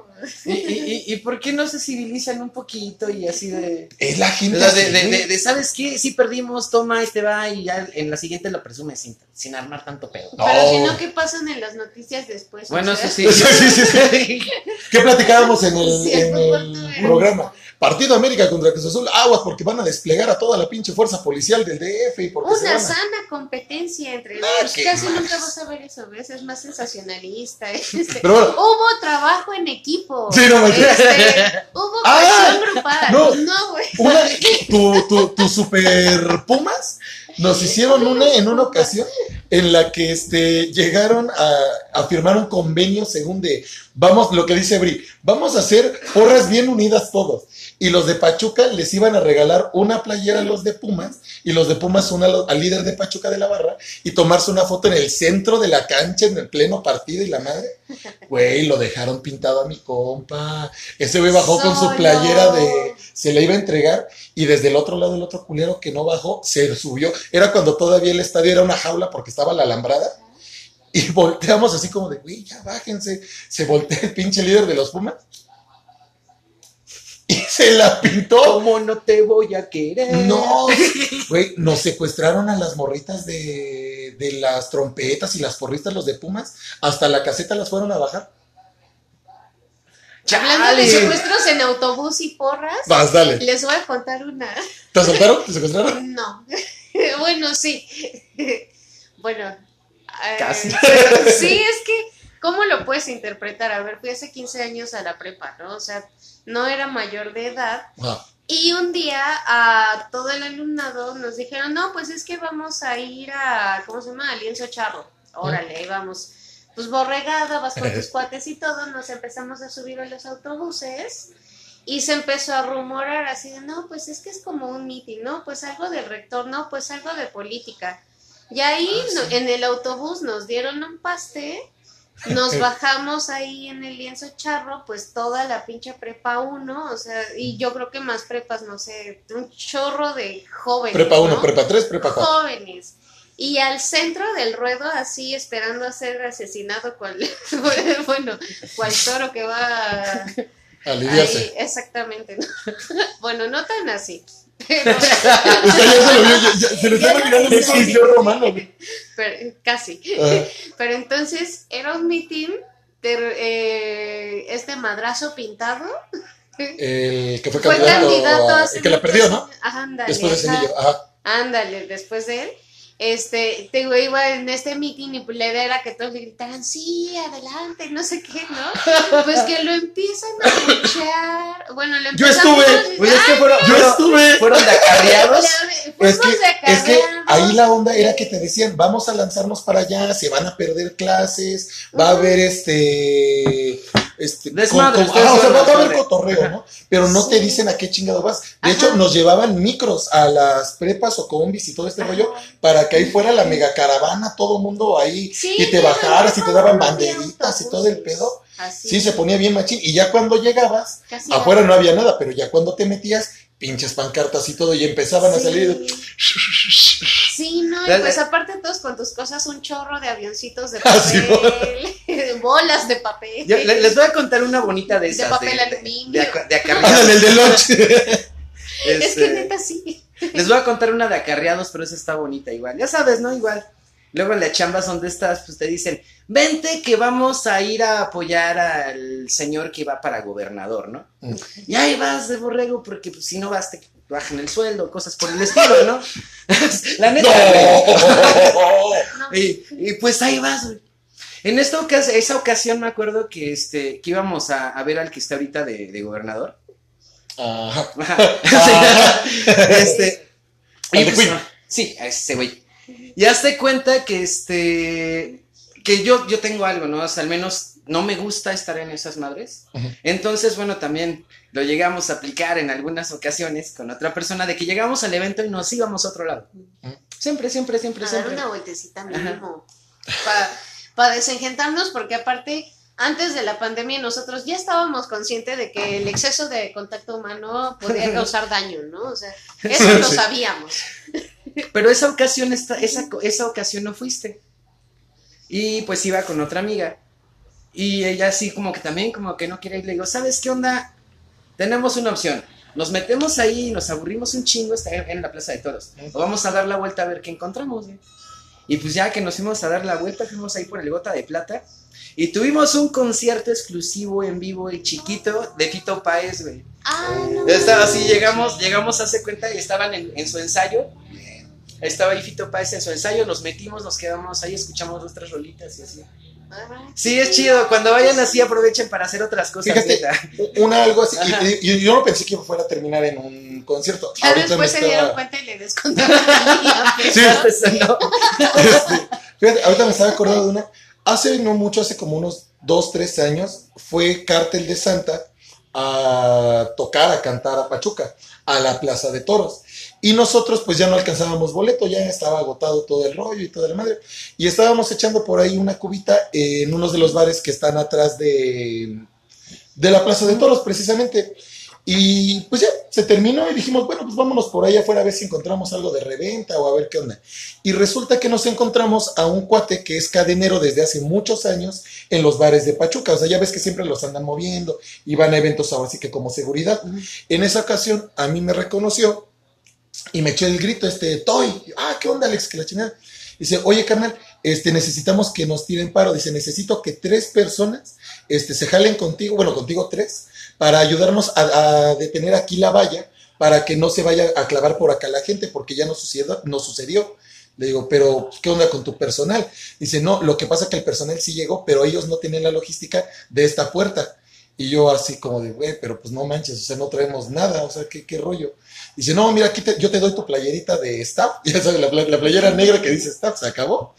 ¿Y, y, y, por qué no se civilizan un poquito y así de... Es la gente. De, de, de- de, ¿sabes qué? Sí perdimos, toma, este va y ya en la siguiente lo presumes sin, sin armar tanto pedo. No. Pero si no, ¿qué pasan en las noticias después? Bueno, O sea, eso sí. [LAUGHS] Sí, sí, sí, [LAUGHS] ¿Qué platicábamos en el, Sí, en el programa? Partido América contra Cruz Azul, aguas porque van a desplegar a toda la pinche fuerza policial del DF y porque se Una a- sana competencia entre Ah, pues qué casi más. nunca vas a ver eso, ¿ves? Es más sensacionalista. [LAUGHS] este. Pero bueno, Hubo trabajo en equipo. Sí, no manches. Este, [LAUGHS] hubo Ah, grupal. no. No, güey. una, [LAUGHS] tu, tu, tu super Pumas nos hicieron una en una ocasión en la que este, llegaron a, a firmar un convenio según de, vamos, lo que dice Bri, vamos a hacer porras bien unidas todos. Y los de Pachuca les iban a regalar una playera a los de Pumas y los de Pumas una al líder de Pachuca de la barra y tomarse una foto en el centro de la cancha en el pleno partido y la madre. Güey, lo dejaron pintado a mi compa. Ese güey bajó con su playera de se la iba a entregar y desde el otro lado el otro culero que no bajó se subió. Era cuando todavía el estadio era una jaula porque estaba la alambrada. Y [LAUGHS] volteamos así como de, güey, ya bájense. Se voltea el pinche líder de los Pumas. Y [LAUGHS] se la pintó. ¿Cómo no te voy a querer? No, [LAUGHS] güey, nos secuestraron a las morritas de, de las trompetas y las porristas, los de Pumas. Hasta la caseta las fueron a bajar. Hablando de ¡Chale! secuestros en autobús y porras, Vas, dale. les voy a contar una. ¿Te asaltaron? ¿Te secuestraron? No. bueno, sí. Bueno. eh, Casi. [LAUGHS] sí, es que, ¿cómo lo puedes interpretar? A ver, fui hace 15 años a la prepa, ¿no? O sea, no era mayor de edad. Ah, Y un día a todo el alumnado nos dijeron, no, pues es que vamos a ir a, ¿cómo se llama? A Lienzo Charro. Órale, ahí vamos. Pues borregada, vas con tus [LAUGHS] cuates y todo, nos empezamos a subir a los autobuses y se empezó a rumorar así de, no, pues es que es como un meeting, ¿no? Pues algo del rector, no, pues algo de política. Y ahí no- en el autobús nos dieron un paste, nos [LAUGHS] bajamos ahí en el lienzo charro, pues toda la pinche prepa 1, o sea, y yo creo que más prepas, no sé, un chorro de jóvenes. prepa 1, ¿no? prepa 3, prepa 4. jóvenes. Y al centro del ruedo, así esperando a ser asesinado cual, [LAUGHS] bueno, cual toro que va a, [LAUGHS] A lidiarse. ahí, exactamente. ¿no? Bueno, no tan así. [LAUGHS] Ya se lo vio, ya- ya- se le está imaginando un sitio romano. pero casi. Ajá. [LAUGHS] Pero entonces era un meeting de eh, este madrazo pintado. El que fue Fue candidato, candidato a- hace el que la perdió, ¿no? Ajá, ándale, Después de ajá. Semillo. Ajá. Ándale, después de él. Este, te digo, iba en este meeting y pues la idea era que todos le gritaran, sí, adelante, no sé qué, ¿no? [LAUGHS] Pues que lo empiezan a escuchar. Bueno, lo Yo estuve, a- Pues es que fueron, Yo fueron- estuve. fueron de acarreados. [LAUGHS] Es fuimos que, de es que acarreados. ahí la onda era que te decían, vamos a lanzarnos para allá, se van a perder clases, va a haber este... este Desmadre, con- con- ah, o sea, va, a haber cotorreo, ¿no? Pero no te dicen a qué chingado vas. De Ajá. hecho, nos llevaban micros a las prepas o combis y todo este Ajá. rollo para que ahí fuera la mega caravana, todo mundo ahí, Sí, y te bajaras y te daban banderitas y todo el pedo. Así, Sí, se ponía bien machín. Y ya cuando llegabas, casi afuera no había nada, pero ya cuando te metías, pinches pancartas y todo, y empezaban a salir. Sí, no, y pues aparte todos con tus cosas, un chorro de avioncitos de [LAUGHS] Ah, sí, papel, bolas [LAUGHS] de papel. Yo les voy a contar una bonita de De esas. papel de, aluminio. de de acarreados. El de lunch. [LAUGHS] Es Este, que neta sí. Les voy a contar una de acarreados, pero esa está bonita igual. Ya sabes, ¿no? Igual. Luego en la chamba donde estás, pues te dicen, vente que vamos a ir a apoyar al señor que va para gobernador, ¿no? Mm. Y ahí vas de borrego, porque pues, si no vas te bajan el sueldo, cosas por el estilo, ¿no? [LAUGHS] la neta. No. [LAUGHS] Y, y, pues ahí vas, güey. En esta ocasión, esa ocasión me acuerdo que este, que íbamos a, a ver al que está ahorita de, de gobernador. [LAUGHS] Ajá. este. Y pues, sí, a ese güey. Y hazte cuenta que este. Que yo, yo tengo algo, ¿no? O sea, al menos no me gusta estar en esas madres. Entonces, bueno, también lo llegamos a aplicar en algunas ocasiones con otra persona de que llegamos al evento y nos íbamos a otro lado. Siempre, siempre, siempre, a dar siempre. una vueltecita mínimo. Para desengentarnos, porque aparte, antes de la pandemia, nosotros ya estábamos conscientes de que el exceso de contacto humano podía [LAUGHS] causar daño, ¿no? O sea, eso lo Sí. sabíamos. Pero esa ocasión, esta, esa, esa ocasión no fuiste. Y pues iba con otra amiga. Y ella así como que también como que no quiere ir. Le digo, ¿sabes qué onda? Tenemos una opción. Nos metemos ahí, nos aburrimos un chingo, está en, en la Plaza de Toros. O vamos a dar la vuelta a ver qué encontramos. güey. Y pues ya que nos fuimos a dar la vuelta, fuimos ahí por el Gota de Plata. Y tuvimos un concierto exclusivo en vivo y chiquito de Fito Páez, güey. Ah, no. Estaba así, llegamos, llegamos a hacer cuenta y estaban en, en su ensayo. Estaba ahí Fito Páez en su ensayo, nos metimos, nos quedamos ahí, escuchamos nuestras rolitas y así. Sí, es chido. Cuando vayan así, aprovechen para hacer otras cosas. Fíjate, una algo así. Y, y yo no pensé que fuera a terminar en un concierto. Ya Ahorita después me se dieron estaba- cuenta y le descontaron [LAUGHS] Sí. Eso no. Este, fíjate, ahorita me estaba acordando de una. Hace no mucho, hace como unos dos, tres años, fue Cártel de Santa a tocar, a cantar a Pachuca, a la Plaza de Toros. Y nosotros pues ya no alcanzábamos boleto, ya estaba agotado todo el rollo y toda la madre. Y estábamos echando por ahí una cubita en unos de los bares que están atrás de, de la Plaza de Toros, precisamente. Y pues ya, se terminó y dijimos, bueno, pues vámonos por ahí afuera a ver si encontramos algo de reventa o a ver qué onda. Y resulta que nos encontramos a un cuate que es cadenero desde hace muchos años en los bares de Pachuca. O sea, ya ves que siempre los andan moviendo y van a eventos ahora sí que como seguridad. En esa ocasión a mí me reconoció y me echó el grito, este, Toy, ah, ¿qué onda, Alex? Que la chingada. Dice, oye, carnal, este, necesitamos que nos tiren paro. Dice, necesito que tres personas este, se jalen contigo, bueno, contigo tres, para ayudarnos a, detener aquí la valla, para que no se vaya a clavar por acá la gente, porque ya no sucedió. No sucedió. Le digo, pero ¿qué onda con tu personal? Dice, no, lo que pasa es que el personal sí llegó, pero ellos no tienen la logística de esta puerta. Y yo así como de, güey, pero pues no manches, o sea, no traemos nada, o sea, ¿qué, qué rollo? Dice, no, mira, aquí te- yo te doy tu playerita de staff, [LAUGHS] ya sabes, la, pla- la playera negra que dice staff, se acabó.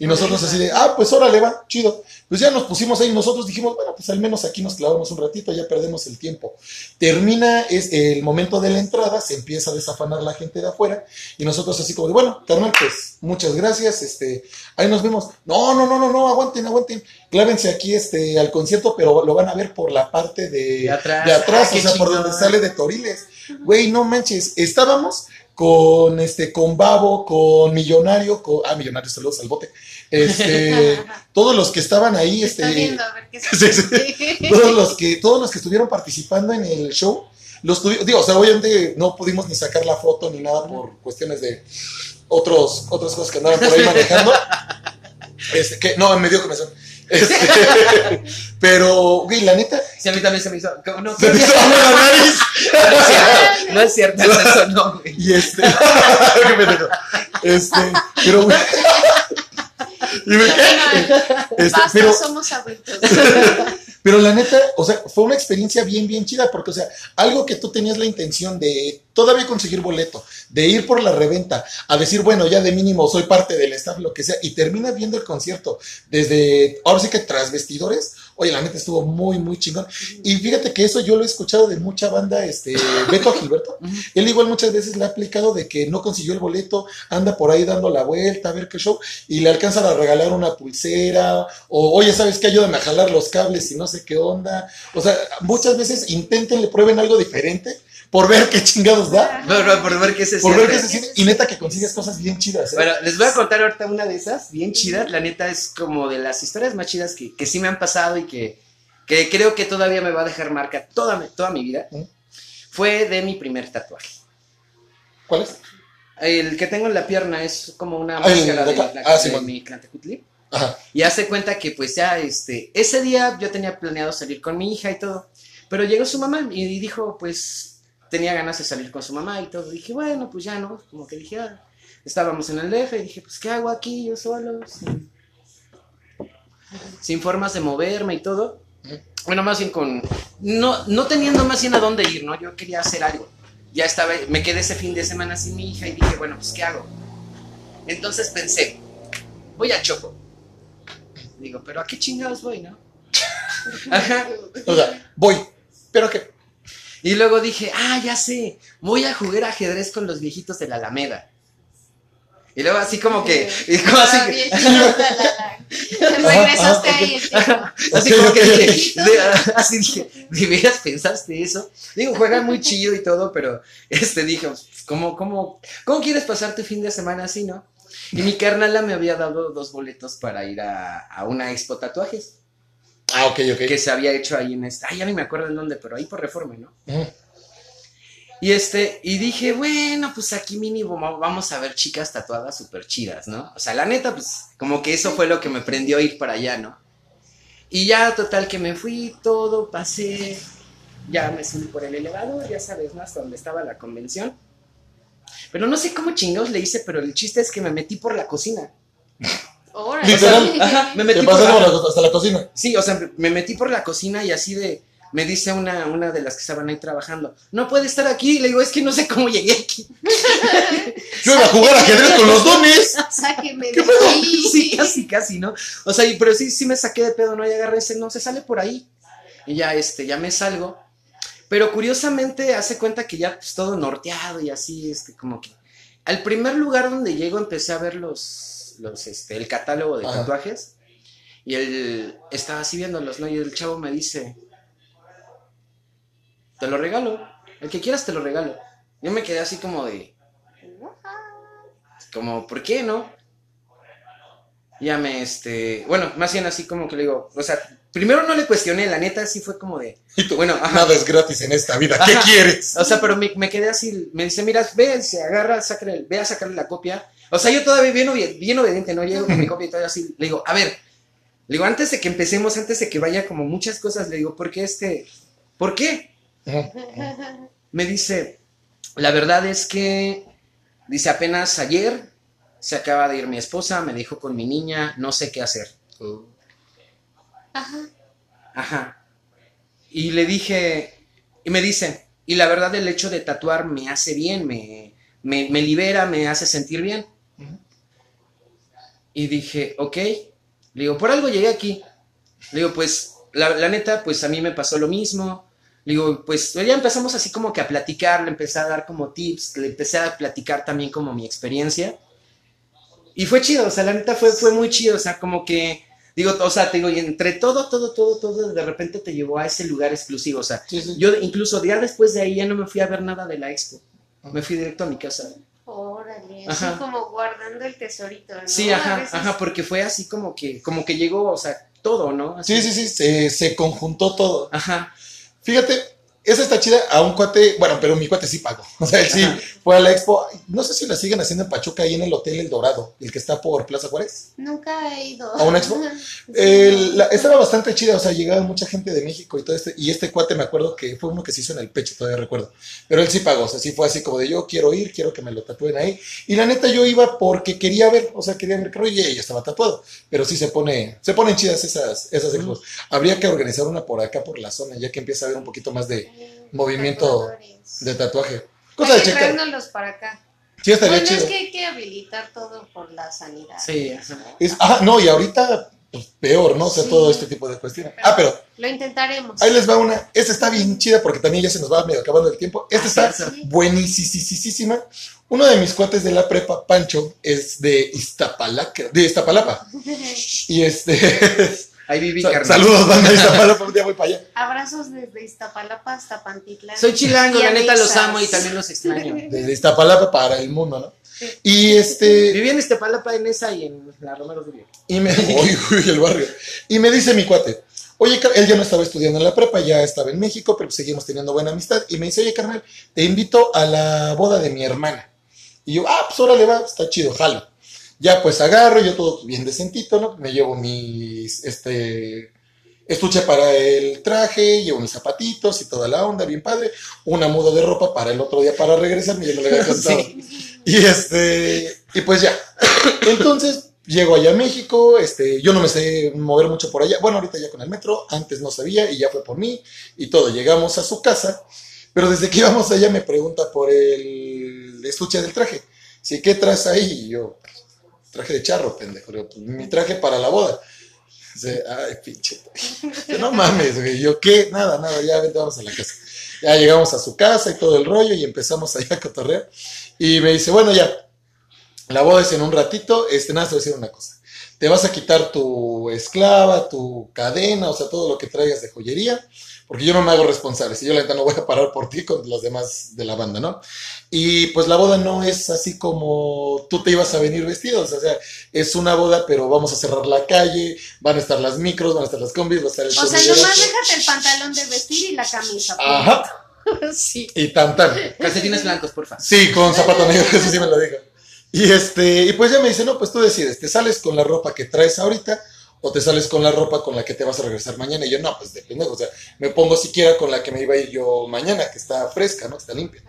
Y nosotros así de, ah, pues órale, va, chido. Pues ya nos pusimos ahí, nosotros dijimos, bueno, pues al menos aquí nos clavamos un ratito, ya perdemos el tiempo. Termina es el momento de la entrada, se empieza a desafanar la gente de afuera, y nosotros así como de, bueno, carnal, pues muchas gracias, este, ahí nos vemos. No, no, no, no, no, aguanten, aguanten, clávense aquí este, al concierto, pero lo van a ver por la parte de, De atrás. de atrás, Ah, o sea, por donde sale de Toriles. Güey, no manches, estábamos con este, con Babo, con Millonario, con, ah, Millonario, saludos al bote. Este, [LAUGHS] todos los que estaban ahí, este, viendo a ver qué se [LAUGHS] Sí, sí. todos los que, todos los que estuvieron participando en el show, los tuvi- digo, o sea, obviamente no pudimos ni sacar la foto ni nada por cuestiones de otros, otras cosas que andaban por ahí manejando. [LAUGHS] Este, que, no, me dio comezón. Este, [LAUGHS] pero, güey, la neta, Sí, a mí también se me hizo. ¿cómo No, se me hizo la nariz. no es cierto, no es cierto, eso no, güey. Y este. [LAUGHS] Este, pero, güey. [LAUGHS] Y me- este, Basta, pero, somos adultos. Pero la neta, o sea, fue una experiencia bien, bien chida, porque, o sea, algo que tú tenías la intención de todavía conseguir boleto, de ir por la reventa, a decir, bueno, ya de mínimo soy parte del staff, lo que sea, y terminas viendo el concierto desde, ahora sí que tras vestidores, oye, la neta estuvo muy, muy chingón. Y fíjate que eso yo lo he escuchado de mucha banda, este, [LAUGHS] Beto Gilberto, él igual muchas veces le ha aplicado de que no consiguió el boleto, anda por ahí dando la vuelta a ver qué show, y le alcanzan a regalar una pulsera, o oye, ¿sabes qué? Ayúdame a jalar los cables y no sé qué onda. O sea, muchas veces intenten, le prueben algo diferente por ver qué chingados da, Por, por- por ver qué se por ver siente. qué se siente, y neta que consigues cosas bien chidas. ¿eh? Bueno, les voy a contar ahorita una de esas, bien chidas. La neta es como de las historias más chidas que, que sí me han pasado y que, que creo que todavía me va a dejar marca toda, toda mi vida. Fue de mi primer tatuaje. ¿Cuál es? El que tengo en la pierna es como una Ah, máscara de de, la- Ah, de Simón. mi Tlantecutli. Ajá. Y hace cuenta que pues ya este, ese día yo tenía planeado salir con mi hija y todo. Pero llegó su mamá y dijo pues tenía ganas de salir con su mamá y todo. Dije, bueno, pues ya no, como que dije, ah, estábamos en el DF y dije, pues ¿qué hago aquí yo solo? Sin, formas de moverme y todo. Bueno, más bien con, no, no teniendo más bien a dónde ir, ¿no? Yo quería hacer algo. Ya estaba, me quedé ese fin de semana sin mi hija y dije, bueno, pues ¿qué hago? Entonces pensé, voy a Chopo. Digo, pero ¿a qué chingados voy, no? [LAUGHS] Ajá. O sea, voy, pero que Y luego dije, ah, ya sé, voy a jugar ajedrez con los viejitos de la Alameda. Y luego así como que, y como así, Ah. [LAUGHS] Regresaste ahí [LAUGHS] así como que dije, [LAUGHS] así dije, ¿de veras pensaste eso? Digo, juegan muy chido y todo, pero este dije, ¿cómo, cómo, ¿cómo quieres pasar tu fin de semana así, no? Y mi carnala me había dado dos boletos para ir a, a una expo tatuajes Ah, ok, ok. que se había hecho ahí en esta, ay, ya ni me acuerdo en dónde, pero ahí por reforma, ¿no? Ujú. Y este, y dije, bueno, pues aquí mínimo va- vamos a ver chicas tatuadas súper chidas, ¿no? O sea, la neta, pues como que eso fue lo que me prendió a ir para allá, ¿no? Y ya, total, que me fui, todo, pasé, ya me subí por el elevador, ya sabes, ¿no? Hasta donde estaba la convención. Pero no sé cómo chingados le hice, pero el chiste es que me metí por la cocina. [LAUGHS] [LAUGHS] Ajá, me metí por la... la- hasta la cocina. Sí, o sea, me metí por la cocina y así de... Me dice una, una de las que estaban ahí trabajando, no puede estar aquí. Le digo, es que no sé cómo llegué aquí. [LAUGHS] Yo iba a jugar ajedrez con los dones. [LAUGHS] Sáqueme ¿Qué de aquí. Sí, casi, casi, ¿no? O sea, y- pero sí, sí me saqué de pedo, ¿no? Y agarré ese, no, se sale por ahí. Y ya, este, ya me salgo. Pero curiosamente hace cuenta que ya pues todo norteado y así, este, como que... Al primer lugar donde llego empecé a ver los, los, este, el catálogo de Ajá. tatuajes. Y él estaba así viéndolos, ¿no? Y el chavo me dice... te lo regalo. El que quieras te lo regalo. Yo me quedé así como de, como, ¿por qué no? Ya me, este, bueno, más bien así como que le digo, o sea, primero no le cuestioné, la neta sí fue como de, Y tú, bueno, ajá. nada es gratis en esta vida. ¿Qué Ajá. quieres? O sea, pero me, me quedé así, me dice, mira, ve, se agarra, sácale, ve a sacarle la copia. O sea, yo todavía bien, obedi- bien obediente, ¿no? Llego con mi copia y todo así, le digo, a ver, le digo, antes de que empecemos, antes de que vaya como muchas cosas, le digo, ¿por qué este, por qué? Me dice, la verdad es que, dice, apenas ayer se acaba de ir mi esposa, me dijo con mi niña, no sé qué hacer. Ajá. Ajá. Y le dije, y me dice, y la verdad el hecho de tatuar me hace bien, me, me, me libera, me hace sentir bien. Y dije, ok. Le digo, por algo llegué aquí. Le digo, pues, la, la neta, pues a mí me pasó lo mismo. Le digo, pues ya empezamos así como que a platicar, le empecé a dar como tips, le empecé a platicar también como mi experiencia. Y fue chido, o sea, la neta fue, fue muy chido, o sea, como que, digo, o sea, te digo, y entre todo, todo, todo, todo, de repente te llevó a ese lugar exclusivo, o sea, Sí, sí. yo incluso ya después de ahí ya no me fui a ver nada de la expo, me fui directo a mi casa. Órale, Ajá. así como guardando el tesorito, ¿no? Sí, ajá, veces- ajá, porque fue así como que, como que llegó, o sea, todo, ¿no? Así. Sí, sí, sí, se, se conjuntó todo. Ajá, Fíjate, esa está chida a un cuate, bueno, pero mi cuate sí pagó. [LAUGHS] O sea, él sí Ajá. fue a la expo. No sé si la siguen haciendo en Pachuca, ahí en el Hotel El Dorado, el que está por Plaza Juárez. Nunca he ido. ¿A una expo? [LAUGHS] Sí, El- la- estaba bastante chida, o sea, llegaba mucha gente de México y todo este, y este cuate me acuerdo que fue uno que se hizo en el pecho, todavía recuerdo. Pero él sí pagó, o sea, sí fue así como de yo quiero ir, quiero que me lo tatúen ahí. Y la neta yo iba porque quería ver, o sea, quería ver que y ella estaba tatuado. Pero sí se pone, se ponen chidas esas, esas expos. Habría que organizar una por acá, por la zona, ya que empieza a haber un poquito más de, movimiento Tatuadores. de tatuaje. Cosa de Hay que checar. traérnoslos para acá. Sí, estaría Bueno, chido. es que hay que habilitar todo por la sanidad. sí. Es- ah, no, y ahorita, pues peor, ¿no? O sea, Sí. todo este tipo de cuestiones. Ah, pero Lo intentaremos. Ahí les va una. Esta está bien chida porque también ya se nos va medio acabando el tiempo. Esta Ah, está buenísima. Uno de mis cuates de la prepa, Pancho, es de de Iztapalapa. [LAUGHS] Y este. [LAUGHS] Ahí viví, sa- carnal. saludos, banda de [LAUGHS] Iztapalapa, un día voy para allá. Abrazos desde Iztapalapa hasta Pantitlán. Soy chilango, Y la neta los amo y también los extraño. [LAUGHS] Desde Iztapalapa para el mundo, ¿no? Sí. Y este. Viví en Estepalapa, en esa y en la Romero Rubio. Y me. [LAUGHS] Uy, uy, el barrio. Y me dice mi cuate. Oye, él ya no estaba estudiando en la prepa, ya estaba en México, pero seguimos teniendo buena amistad. Y me dice, oye, carnal, te invito a la boda de mi hermana. Y yo, ah, pues órale, va, está chido, jalo. Ya pues agarro, yo todo bien decentito, ¿no? Me llevo mis, este, estuche para el traje, llevo mis zapatitos y toda la onda, bien padre. Una muda de ropa para el otro día para regresarme, yo no le había [LAUGHS] contado. Y este, y pues ya. [CLEARS THROAT] Entonces, llego allá a México, este, yo no me sé mover mucho por allá. Bueno, ahorita ya con el metro, antes no sabía y ya fue por mí y todo. Llegamos a su casa, pero desde que íbamos allá me pregunta por el estuche del traje. Sí, ¿qué traes ahí? Y yo, traje de charro, pendejo. Digo, "Pues, mi traje para la boda. Dice, ay, pinche. Yo, no mames, güey. Yo, ¿qué? Nada, nada, ya vente, vamos a la casa. Ya llegamos a su casa y todo el rollo y empezamos allá a cotorrear. Y me dice, bueno, ya, la boda es en un ratito, este, nada, te voy a decir una cosa. Te vas a quitar tu esclava, tu cadena, o sea, todo lo que traigas de joyería, porque yo no me hago responsable. Si yo la neta no voy a parar por ti con los demás de la banda, ¿no? Y pues la boda no es así como tú te ibas a venir vestidos, o sea, es una boda, pero vamos a cerrar la calle, van a estar las micros, van a estar las combis, va a estar el O sea, nomás déjate el pantalón de vestir y la camisa. pues. Ajá, [LAUGHS] Sí. y tan tan. Calcetines blancos, porfa. Sí, con zapato negro, eso sí me lo dijo. Y este, y pues ya me dice, no, pues tú decides, ¿te sales con la ropa que traes ahorita o te sales con la ropa con la que te vas a regresar mañana? Y yo, no, pues depende, o sea, me pongo siquiera con la que me iba a ir yo mañana, que está fresca, ¿no? Está limpia.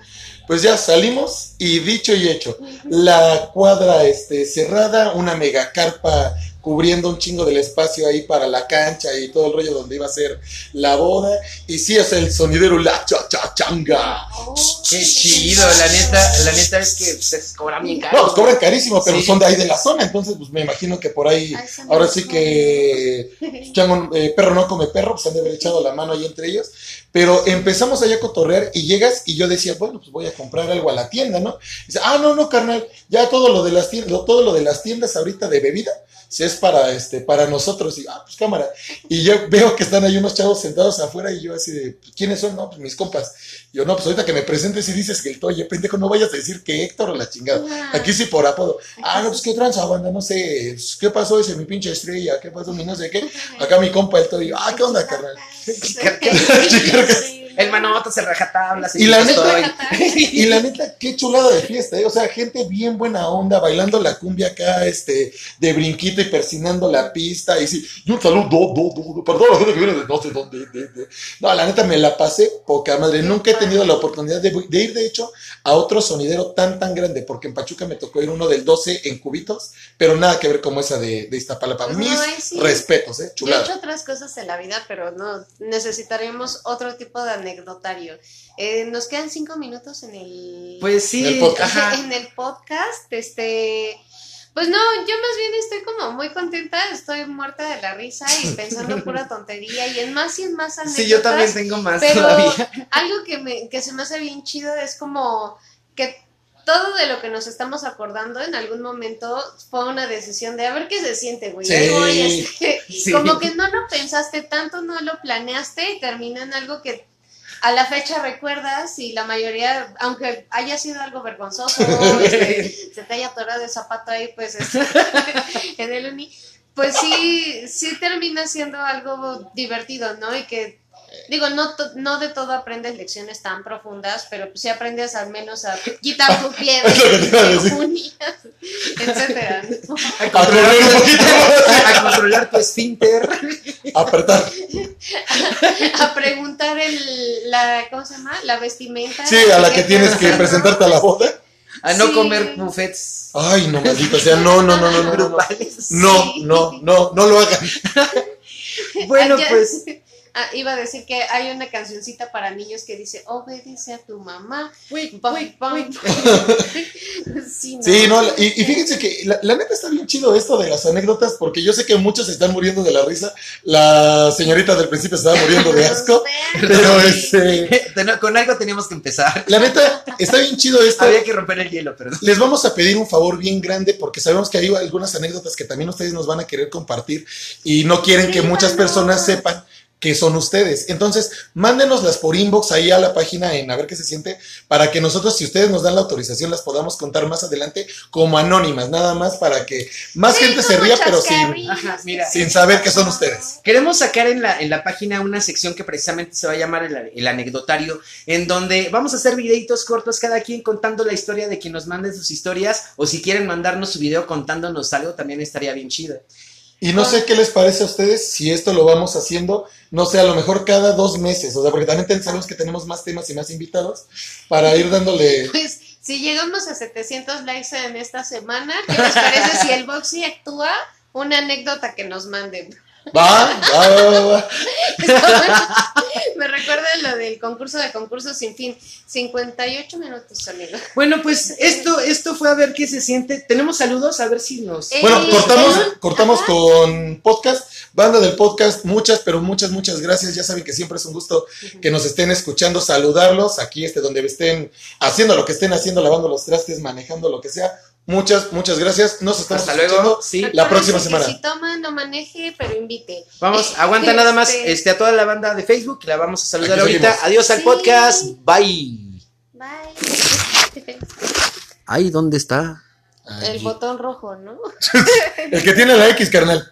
Pues ya salimos y dicho y hecho, la cuadra este, cerrada, una mega carpa cubriendo un chingo del espacio ahí para la cancha y todo el rollo donde iba a ser la boda. Y sí, o sea, el sonidero, la cha cha changa. Oh, Qué chido, la neta, la neta es que se cobran bien No, caro. pues cobran carísimo, pero Sí. son de ahí de la zona, entonces pues me imagino que por ahí, Ay, ahora sí que chango, eh, perro no come perro, pues han de haber echado la mano ahí entre ellos, pero empezamos allá a cotorrear y llegas y yo decía, bueno, pues voy a comprar algo a la tienda, ¿no? dice, ah, no, no, carnal, ya todo lo de las tiendas, todo lo de las tiendas ahorita de bebida, si es para este, para nosotros, y ah, pues cámara. Y yo veo que están ahí unos chavos sentados afuera y yo así de, ¿quiénes son? No, pues mis compas. Y yo, no, pues ahorita que me presentes y dices que el Toye, pendejo, no vayas a decir que Héctor o la chingada. Aquí sí por apodo. Ah, no, pues qué tranza, banda, no sé. pues, ¿Qué pasó ese mi pinche estrella? ¿Qué pasó mi no sé qué? Acá mi compa el Toyo. Ah, ¿qué onda, carnal? [LAUGHS] Okay. El manoto se raja tablas. Y la neta- estoy. [LAUGHS] Y la neta, qué chulada de fiesta, ¿eh? O sea, gente bien buena onda, bailando la cumbia acá, este, de brinquito y persinando la pista. Y sí, y un saludo, do, do, do, perdón, la gente que viene de no sé dónde. de- de. No, la neta me la pasé poca madre. Nunca he tenido la oportunidad de, de ir, de hecho, a otro sonidero tan, tan grande, porque en Pachuca me tocó ir uno del 12 en cubitos, pero nada que ver como esa de, de Iztapalapa. Mis no, sí. respetos, ¿eh? Yo he Chulada. hecho otras cosas en la vida, pero no, necesitaríamos otro tipo de anecdotario. Eh, nos quedan cinco minutos en el... Pues sí, En el podcast. ajá. en el podcast, este... Pues no, yo más bien estoy como muy contenta, estoy muerta de la risa y [LAUGHS] pensando pura tontería y en más y en más anécdotas. Sí, yo también tengo más pero todavía. algo que, me, que se me hace bien chido es como que todo de lo que nos estamos acordando en algún momento fue una decisión de a ver qué se siente, güey. Sí. Voy, este, Sí. Como que no lo pensaste tanto, no lo planeaste y termina en algo que a la fecha recuerdas y la mayoría, aunque haya sido algo vergonzoso, [LAUGHS] este, se te haya atorado el zapato ahí, pues este, [LAUGHS] en el uni, pues sí, sí termina siendo algo divertido, ¿no? Y que, digo, no, to- no de todo aprendes lecciones tan profundas, pero pues sí aprendes al menos a quitar tu pie [LAUGHS] a de uñas, [LAUGHS] etcétera, ¿no? A A correr un poquito más, a controlar tu esfínter. a [LAUGHS] apretar. a preguntar el, la, ¿cómo se llama? La vestimenta. Sí, a la que tienes que presentarte a la boda. A no Sí. comer buffets Ay, no, maldito sea, no, no, no, no, no, no. No, Sí. no, no, no lo hagan. Bueno, pues Ah, iba a decir que hay una cancioncita para niños que dice, obedece a tu mamá. [LAUGHS] Sí, no. Sí, no, y, y fíjense que la, la neta está bien chido esto de las anécdotas, porque yo sé que muchos se están muriendo de la risa. La señorita del principio se estaba muriendo de [LAUGHS] asco, pero este, [LAUGHS] Con algo teníamos que empezar. la neta está bien chido esto. Había que romper el hielo, perdón. Les vamos a pedir un favor bien grande porque sabemos que hay algunas anécdotas que también ustedes nos van a querer compartir y no quieren que muchas personas sepan que son ustedes. Entonces, mándenoslas por inbox ahí a la página en a ver qué se siente para que nosotros, si ustedes nos dan la autorización, las podamos contar más adelante como anónimas, nada más para que más Sí, gente se ría, pero sin, Ajá, mira. sin saber que son ustedes. Queremos sacar en la, en la página una sección que precisamente se va a llamar el, el anecdotario, en donde vamos a hacer videitos cortos, cada quien contando la historia de quien nos mande sus historias, o si quieren mandarnos su video contándonos algo, también estaría bien chido. Y no sé qué les parece a ustedes si esto lo vamos haciendo, no sé, a lo mejor cada dos meses, o sea, porque también sabemos que tenemos más temas y más invitados para ir dándole... [LAUGHS] Pues si llegamos a 700 likes en esta semana, ¿qué les parece si el Boxy actúa? Una anécdota que nos manden. Va, va, va, va, va. [LAUGHS] Me recuerda lo del concurso de concursos sin fin. 58 minutos, amigo. Bueno, pues esto, esto fue a ver qué se siente. Tenemos saludos, a ver si nos... Eh, Bueno, cortamos, ajá. cortamos con podcast, banda del podcast, muchas, pero muchas, muchas gracias. Ya saben que siempre es un gusto que nos estén escuchando, saludarlos aquí, este, donde estén haciendo lo que estén haciendo, lavando los trastes, manejando lo que sea. Muchas, muchas gracias. Nos estamos Hasta luego. Sí. La próxima semana. que Si toma, no maneje, pero invite. Vamos, aguanta nada más Este- este, a toda la banda de Facebook, la vamos a saludar Aquí ahorita. seguimos. Adiós al podcast. Bye. Bye. [LAUGHS] Ay, ¿dónde está? El botón rojo, ¿no? [LAUGHS] el que tiene la X, carnal.